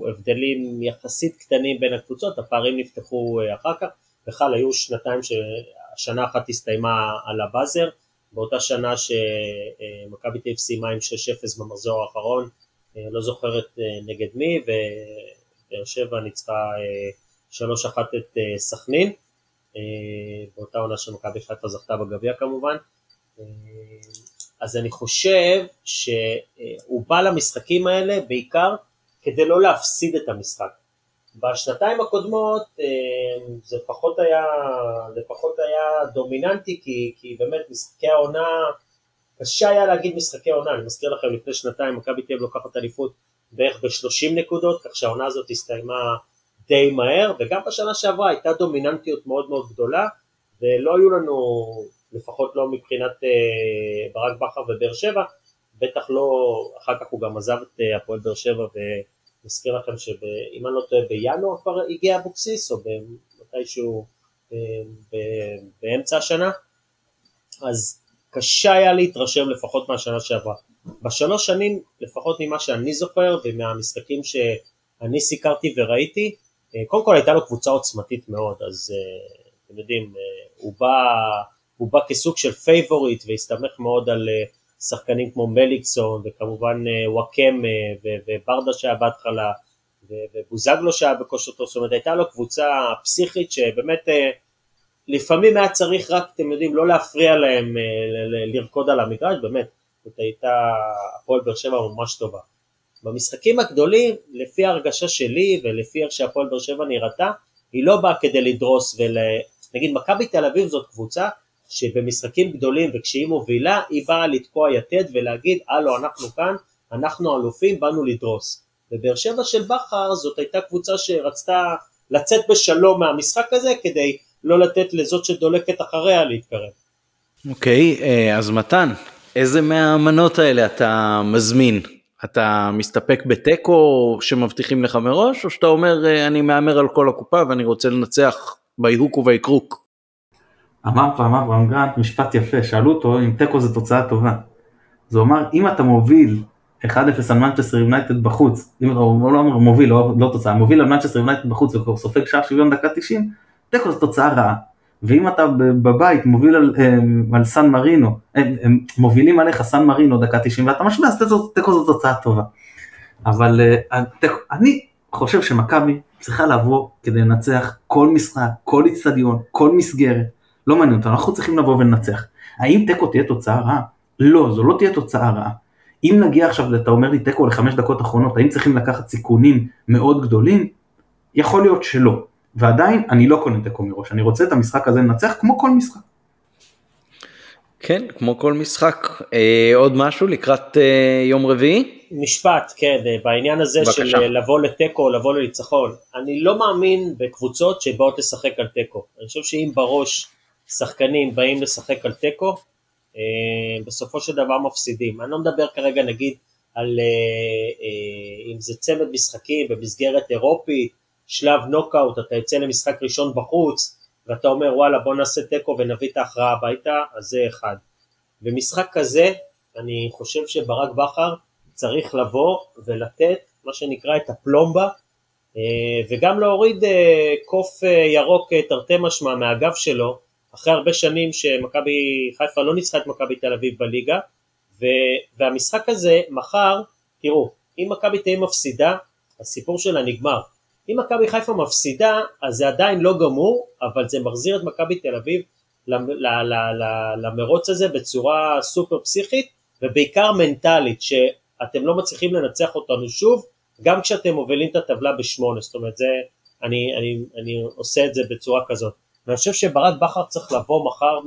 הבדלים יחסית קטנים בין הקבוצות, הפערים נפתחו אחר כך, בכלל היו שנתיים שהשנה אחת הסתיימה על הבאזר, באותה שנה שמכבי תל אביב סיימה עם 6-0 במחזור האחרון, לא זוכרת נגד מי, ובאר שבע ניצחה 3-1 את סכנין, באותה עונה שמכבי חיפה זכתה בגביע כמובן, אז אני חושב שהוא בא למשחקים האלה בעיקר כדי לא להפסיד את המשחק. בשנתיים הקודמות זה פחות היה, זה פחות היה דומיננטי כי, כי באמת משחקי העונה, קשה היה להגיד משחקי עונה, אני מזכיר לכם לפני שנתיים מכבי תל אביב לוקחת אליפות בערך ב-30 נקודות, כך שהעונה הזאת הסתיימה די מהר, וגם בשנה שעברה הייתה דומיננטיות מאוד מאוד גדולה, ולא היו לנו לפחות לא מבחינת uh, ברק בכר ובאר שבע, בטח לא, אחר כך הוא גם עזב את uh, הפועל באר שבע ומזכיר לכם שאם אני לא טועה בינואר כבר הגיע אבוקסיס או מתישהו uh, באמצע השנה, אז קשה היה להתרשם לפחות מהשנה שעברה. בשלוש שנים, לפחות ממה שאני זוכר ומהמשחקים שאני סיקרתי וראיתי, קודם כל הייתה לו קבוצה עוצמתית מאוד, אז אתם יודעים, הוא בא הוא בא כסוג של פייבוריט והסתמך מאוד על אה, שחקנים כמו מליקסון וכמובן אה, וואקמה וברדה שהיה בהתחלה ובוזגלו שהיה בכושר טוב, זאת אומרת הייתה לו קבוצה פסיכית שבאמת אה, לפעמים היה צריך רק, אתם יודעים, לא להפריע להם אה, לרקוד על המגרש, באמת, זאת הייתה הפועל באר שבע ממש טובה. במשחקים הגדולים, לפי ההרגשה שלי ולפי איך שהפועל באר שבע נראתה, היא לא באה כדי לדרוס ול... נגיד מכבי תל אביב זאת קבוצה שבמשחקים גדולים וכשהיא מובילה, היא באה לתקוע יתד ולהגיד, הלו, אנחנו כאן, אנחנו אלופים, באנו לדרוס. ובאר שבע של בכר זאת הייתה קבוצה שרצתה לצאת בשלום מהמשחק הזה כדי לא לתת לזאת שדולקת אחריה להתקרב. אוקיי, okay, אה, אז מתן, איזה מהמנות האלה אתה מזמין? אתה מסתפק בתיקו שמבטיחים לך מראש, או שאתה אומר אה, אני מהמר על כל הקופה ואני רוצה לנצח by hook or by crook? אמר פעם אברהם גרנט משפט יפה, שאלו אותו אם תיקו זה תוצאה טובה. אז הוא אמר אם אתה מוביל 1-0 על מנצ'סטר יונייטד בחוץ, אם אתה לא אומר מוביל, לא, לא תוצאה, מוביל על מנצ'סטר יונייטד בחוץ וכבר סופג שער שוויון דקה 90, תיקו זו תוצאה רעה. ואם אתה בבית מוביל על, אה, על סן מרינו, הם, הם מובילים עליך סן מרינו דקה 90 ואתה משווה, אז תיקו זו תוצאה טובה. אבל אה, תיקו, אני חושב שמכבי צריכה לבוא כדי לנצח כל משחק, כל איצטדיון, כל מסגרת, לא מעניין אותנו, אנחנו צריכים לבוא ולנצח. האם תיקו תהיה תוצאה רעה? לא, זו לא תהיה תוצאה רעה. אם נגיע עכשיו, אתה אומר לי תיקו לחמש דקות אחרונות, האם צריכים לקחת סיכונים מאוד גדולים? יכול להיות שלא. ועדיין אני לא קונה תיקו מראש, אני רוצה את המשחק הזה לנצח כמו כל משחק. כן, כמו כל משחק. אה, עוד משהו לקראת אה, יום רביעי? משפט, כן, אה, בעניין הזה בבקשה. של אה, לבוא לתיקו או לבוא לניצחון. אני לא מאמין בקבוצות שבאות לשחק על תיקו. אני חושב שאם בראש שחקנים באים לשחק על תיקו, אה, בסופו של דבר מפסידים. אני לא מדבר כרגע נגיד על אם זה צמד משחקים במסגרת אירופית, שלב נוקאוט, אתה יוצא למשחק ראשון בחוץ, ואתה אומר וואלה בוא נעשה תיקו ונביא את ההכרעה הביתה, אז זה אחד. במשחק כזה, אני חושב שברק בכר צריך לבוא ולתת מה שנקרא את הפלומבה, אה, וגם להוריד אה, קוף ירוק תרתי משמע מהגב שלו, אחרי הרבה שנים שמכבי חיפה לא ניצחה את מכבי תל אביב בליגה, והמשחק הזה מחר, תראו, אם מכבי תהיה מפסידה, הסיפור שלה נגמר. אם מכבי חיפה מפסידה, אז זה עדיין לא גמור, אבל זה מחזיר את מכבי תל אביב למרוץ הזה בצורה סופר פסיכית, ובעיקר מנטלית, שאתם לא מצליחים לנצח אותנו שוב, גם כשאתם מובילים את הטבלה בשמונה, זאת אומרת, זה, אני, אני, אני עושה את זה בצורה כזאת. ואני חושב שברק בכר צריך לבוא מחר,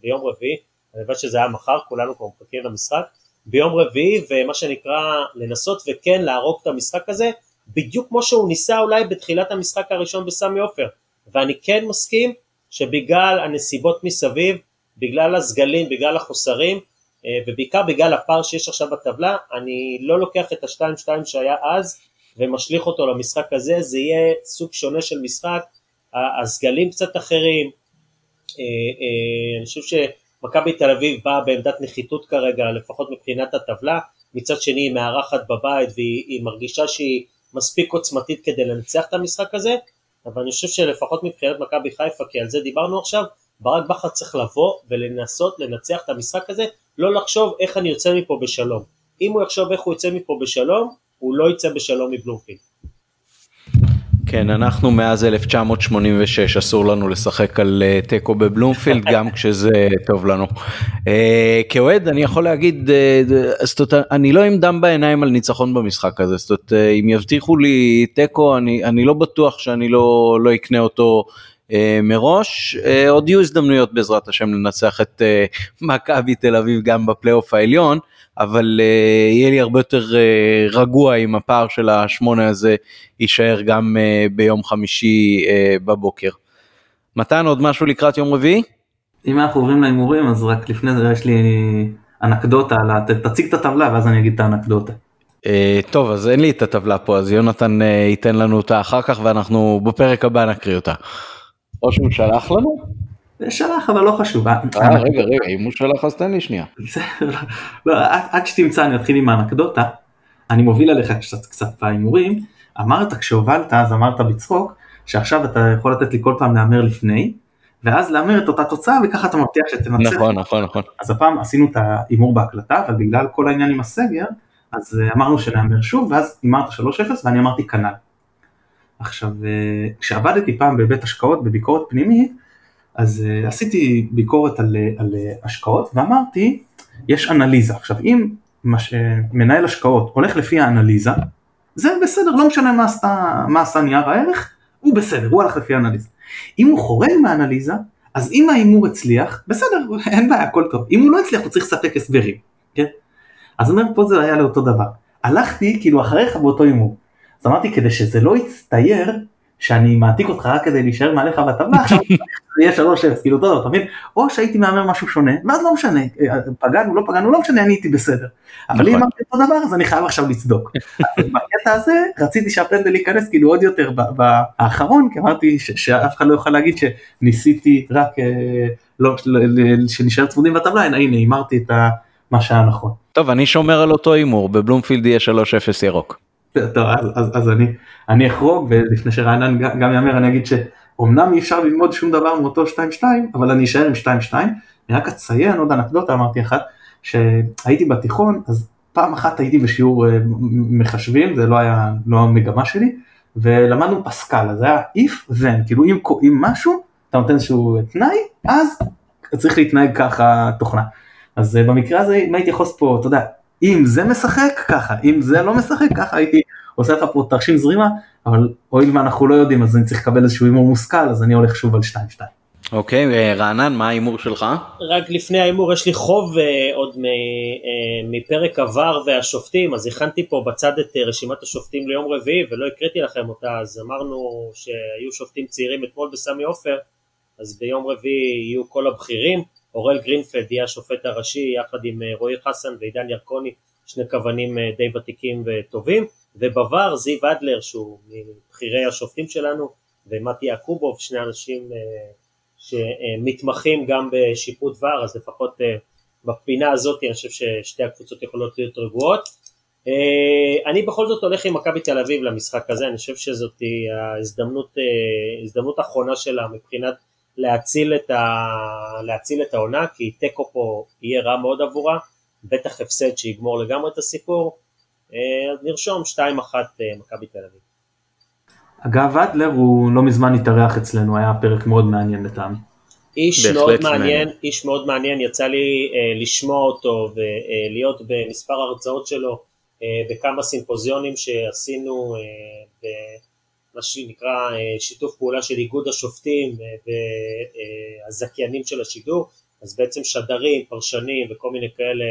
ביום רביעי, אני חושב שזה היה מחר, כולנו כבר מחכים למשחק, ביום רביעי, ומה שנקרא, לנסות וכן להרוג את המשחק הזה, בדיוק כמו שהוא ניסה אולי בתחילת המשחק הראשון בסמי עופר. ואני כן מסכים שבגלל הנסיבות מסביב, בגלל הסגלים, בגלל החוסרים, אה, ובעיקר בגלל הפער שיש עכשיו בטבלה, אני לא לוקח את ה-2-2 שהיה אז ומשליך אותו למשחק הזה, זה יהיה סוג שונה של משחק, הסגלים קצת אחרים, אה, אה, אני חושב שמכבי תל אביב באה בעמדת נחיתות כרגע, לפחות מבחינת הטבלה, מצד שני היא מארחת בבית והיא מרגישה שהיא מספיק עוצמתית כדי לנצח את המשחק הזה, אבל אני חושב שלפחות מבחינת מכבי חיפה, כי על זה דיברנו עכשיו, ברק בכר צריך לבוא ולנסות לנצח את המשחק הזה, לא לחשוב איך אני יוצא מפה בשלום. אם הוא יחשוב איך הוא יוצא מפה בשלום, הוא לא יצא בשלום מבלומפילד. כן, אנחנו מאז 1986 אסור לנו לשחק על אה, תיקו בבלומפילד, גם כשזה טוב לנו. אה, כאוהד אני יכול להגיד, אה, זאת אני לא עם דם בעיניים על ניצחון במשחק הזה, זאת אומרת, אם יבטיחו לי תיקו, אני, אני לא בטוח שאני לא, לא אקנה אותו. מראש עוד יהיו הזדמנויות בעזרת השם לנצח את מכבי תל אביב גם בפלייאוף העליון אבל uh, יהיה לי הרבה יותר uh, רגוע אם הפער של השמונה הזה יישאר גם uh, ביום חמישי uh, בבוקר. מתן עוד משהו לקראת יום רביעי? אם אנחנו עוברים להימורים אז רק לפני זה יש לי אנקדוטה, תציג את הטבלה ואז אני אגיד את האנקדוטה. Uh, טוב אז אין לי את הטבלה פה אז יונתן uh, ייתן לנו אותה אחר כך ואנחנו בפרק הבא נקריא אותה. או שהוא שלח לנו? שלח אבל לא חשוב. אה, רגע רגע אם הוא שלח אז תן לי שנייה. לא, עד שתמצא אני אתחיל עם האנקדוטה. אני מוביל עליך קצת בהימורים. אמרת כשהובלת אז אמרת בצחוק שעכשיו אתה יכול לתת לי כל פעם להמר לפני. ואז להמר את אותה תוצאה וככה אתה מבטיח שתנצח. נכון נכון נכון. אז הפעם עשינו את ההימור בהקלטה אבל בגלל כל העניין עם הסגר אז אה, אמרנו שנהמר שוב ואז הימרת 3-0 ואני אמרתי כנ"ל. עכשיו אה, כשעבדתי פעם בבית השקעות בביקורת פנימית אז uh, עשיתי ביקורת על, על השקעות ואמרתי, יש אנליזה. עכשיו אם מש, מנהל השקעות הולך לפי האנליזה, זה בסדר, לא משנה מה עשה, מה עשה נייר הערך, הוא בסדר, הוא הלך לפי האנליזה. אם הוא חורג מהאנליזה, אז אם ההימור הצליח, בסדר, אין בעיה, הכל טוב. אם הוא לא הצליח, הוא צריך לספק הסברים, כן? אז אומר, פה זה היה לאותו דבר. הלכתי כאילו אחריך באותו הימור. אז אמרתי, כדי שזה לא יצטייר, שאני מעתיק אותך רק כדי להישאר מעליך בטבלה, עכשיו זה יהיה שלוש אפס, כאילו אותו דבר, אתה מבין? או שהייתי מהמר משהו שונה, ואז לא משנה, פגענו, לא פגענו, לא משנה, אני הייתי בסדר. אבל אם נכון. אמרתי אותו דבר, אז אני חייב עכשיו לצדוק. בקטע הזה, רציתי שהפנדל ייכנס כאילו עוד יותר באחרון, כי אמרתי שאף אחד לא יוכל להגיד שניסיתי רק, אה, לא, ל- ל- שנשאר צמודים בטבלה, הנה, הנה, הימרתי את מה שהיה נכון. טוב, אני שומר על אותו הימור, בבלומפילד יהיה 3-0 ירוק. טוב, אז, אז, אז אני, אני אחרוג ולפני שרענן גם יאמר אני אגיד שאומנם אי אפשר ללמוד שום דבר מאותו 2-2 אבל אני אשאר עם 2-2 אני רק אציין עוד אנקדוטה אמרתי אחת שהייתי בתיכון אז פעם אחת הייתי בשיעור אה, מחשבים זה לא היה לא המגמה שלי ולמדנו פסקל אז זה היה if then כאילו אם קוראים משהו אתה נותן איזשהו תנאי אז צריך להתנהג ככה תוכנה. אז אה, במקרה הזה אם הייתי יכול פה אתה יודע אם זה משחק ככה אם זה לא משחק ככה הייתי עושה לך פה תרשים זרימה אבל הואיל ואנחנו לא יודעים אז אני צריך לקבל איזשהו הימור מושכל אז אני הולך שוב על 2-2. אוקיי, אה, רענן, מה ההימור שלך? רק לפני ההימור יש לי חוב אה, עוד מ, אה, מפרק עבר והשופטים, אז הכנתי פה בצד את רשימת השופטים ליום רביעי ולא הקראתי לכם אותה, אז אמרנו שהיו שופטים צעירים אתמול בסמי עופר, אז ביום רביעי יהיו כל הבכירים, אורל גרינפלד יהיה השופט הראשי יחד עם אה, רועי חסן ועידן ירקוני, שני כוונים אה, די ותיקים וטובים, ובבר זיו אדלר שהוא מבכירי השופטים שלנו, ומתי יעקובוב, שני אנשים אה, שמתמחים גם בשיפוט ור, אז לפחות בפינה הזאת אני חושב ששתי הקבוצות יכולות להיות רגועות. אני בכל זאת הולך עם מכבי תל אביב למשחק הזה, אני חושב שזאת ההזדמנות הזדמנות אחרונה שלה מבחינת להציל את, ה, להציל את העונה, כי תיקו פה יהיה רע מאוד עבורה, בטח הפסד שיגמור לגמרי את הסיפור, אז נרשום 2-1 מכבי תל אביב. אגב אדלר הוא לא מזמן התארח אצלנו היה פרק מאוד מעניין לטעמי. איש מאוד מעניין. מעניין, איש מאוד מעניין, יצא לי אה, לשמוע אותו ולהיות במספר הרצאות שלו אה, בכמה סימפוזיונים שעשינו אה, במה שנקרא אה, שיתוף פעולה של איגוד השופטים אה, והזכיינים של השידור, אז בעצם שדרים, פרשנים וכל מיני כאלה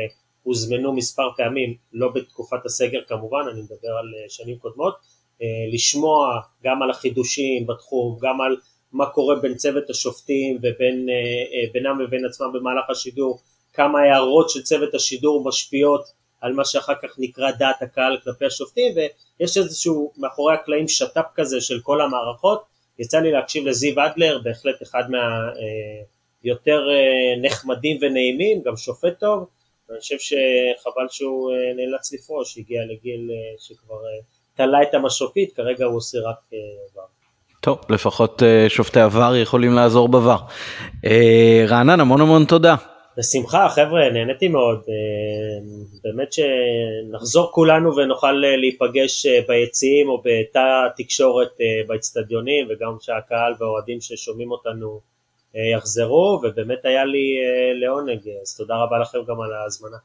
הוזמנו מספר פעמים, לא בתקופת הסגר כמובן, אני מדבר על אה, שנים קודמות, אה, לשמוע גם על החידושים בתחום, גם על מה קורה בין צוות השופטים ובינם ובין עצמם במהלך השידור, כמה הערות של צוות השידור משפיעות על מה שאחר כך נקרא דעת הקהל כלפי השופטים, ויש איזשהו מאחורי הקלעים שת"פ כזה של כל המערכות. יצא לי להקשיב לזיו אדלר, בהחלט אחד מהיותר נחמדים ונעימים, גם שופט טוב, ואני חושב שחבל שהוא אה, נאלץ לפרוש, הגיע לגיל אה, שכבר אה, תלה את המשופית, כרגע הוא עושה רק ור. טוב, לפחות אה, שופטי עבר יכולים לעזור בVAR. אה, רענן, המון המון תודה. בשמחה חבר'ה, נהניתי מאוד, אה, באמת שנחזור כולנו ונוכל אה, להיפגש אה, ביציעים או בתא התקשורת באצטדיונים וגם שהקהל והאוהדים ששומעים אותנו יחזרו ובאמת היה לי לעונג, אז תודה רבה לכם גם על ההזמנה.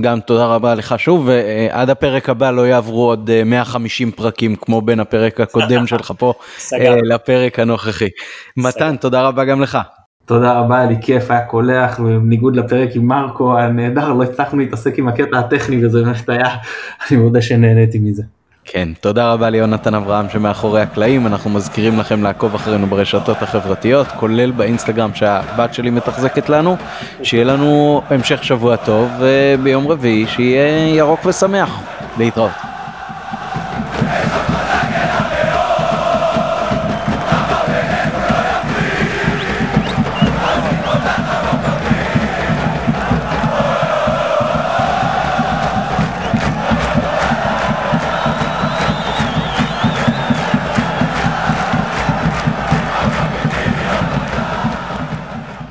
גם תודה רבה לך שוב, ועד הפרק הבא לא יעברו עוד אה, 150 פרקים כמו בין הפרק הקודם שלך פה לפרק הנוכחי. מתן, תודה רבה גם לך. תודה רבה, היה לי כיף, היה קולח, ובניגוד לפרק עם מרקו הנהדר, לא הצלחנו להתעסק עם הקטע הטכני וזה באמת היה, אני מודה שנהניתי מזה. כן, תודה רבה ליונתן אברהם שמאחורי הקלעים, אנחנו מזכירים לכם לעקוב אחרינו ברשתות החברתיות, כולל באינסטגרם שהבת שלי מתחזקת לנו, שיהיה לנו המשך שבוע טוב, וביום רביעי שיהיה ירוק ושמח. להתראות.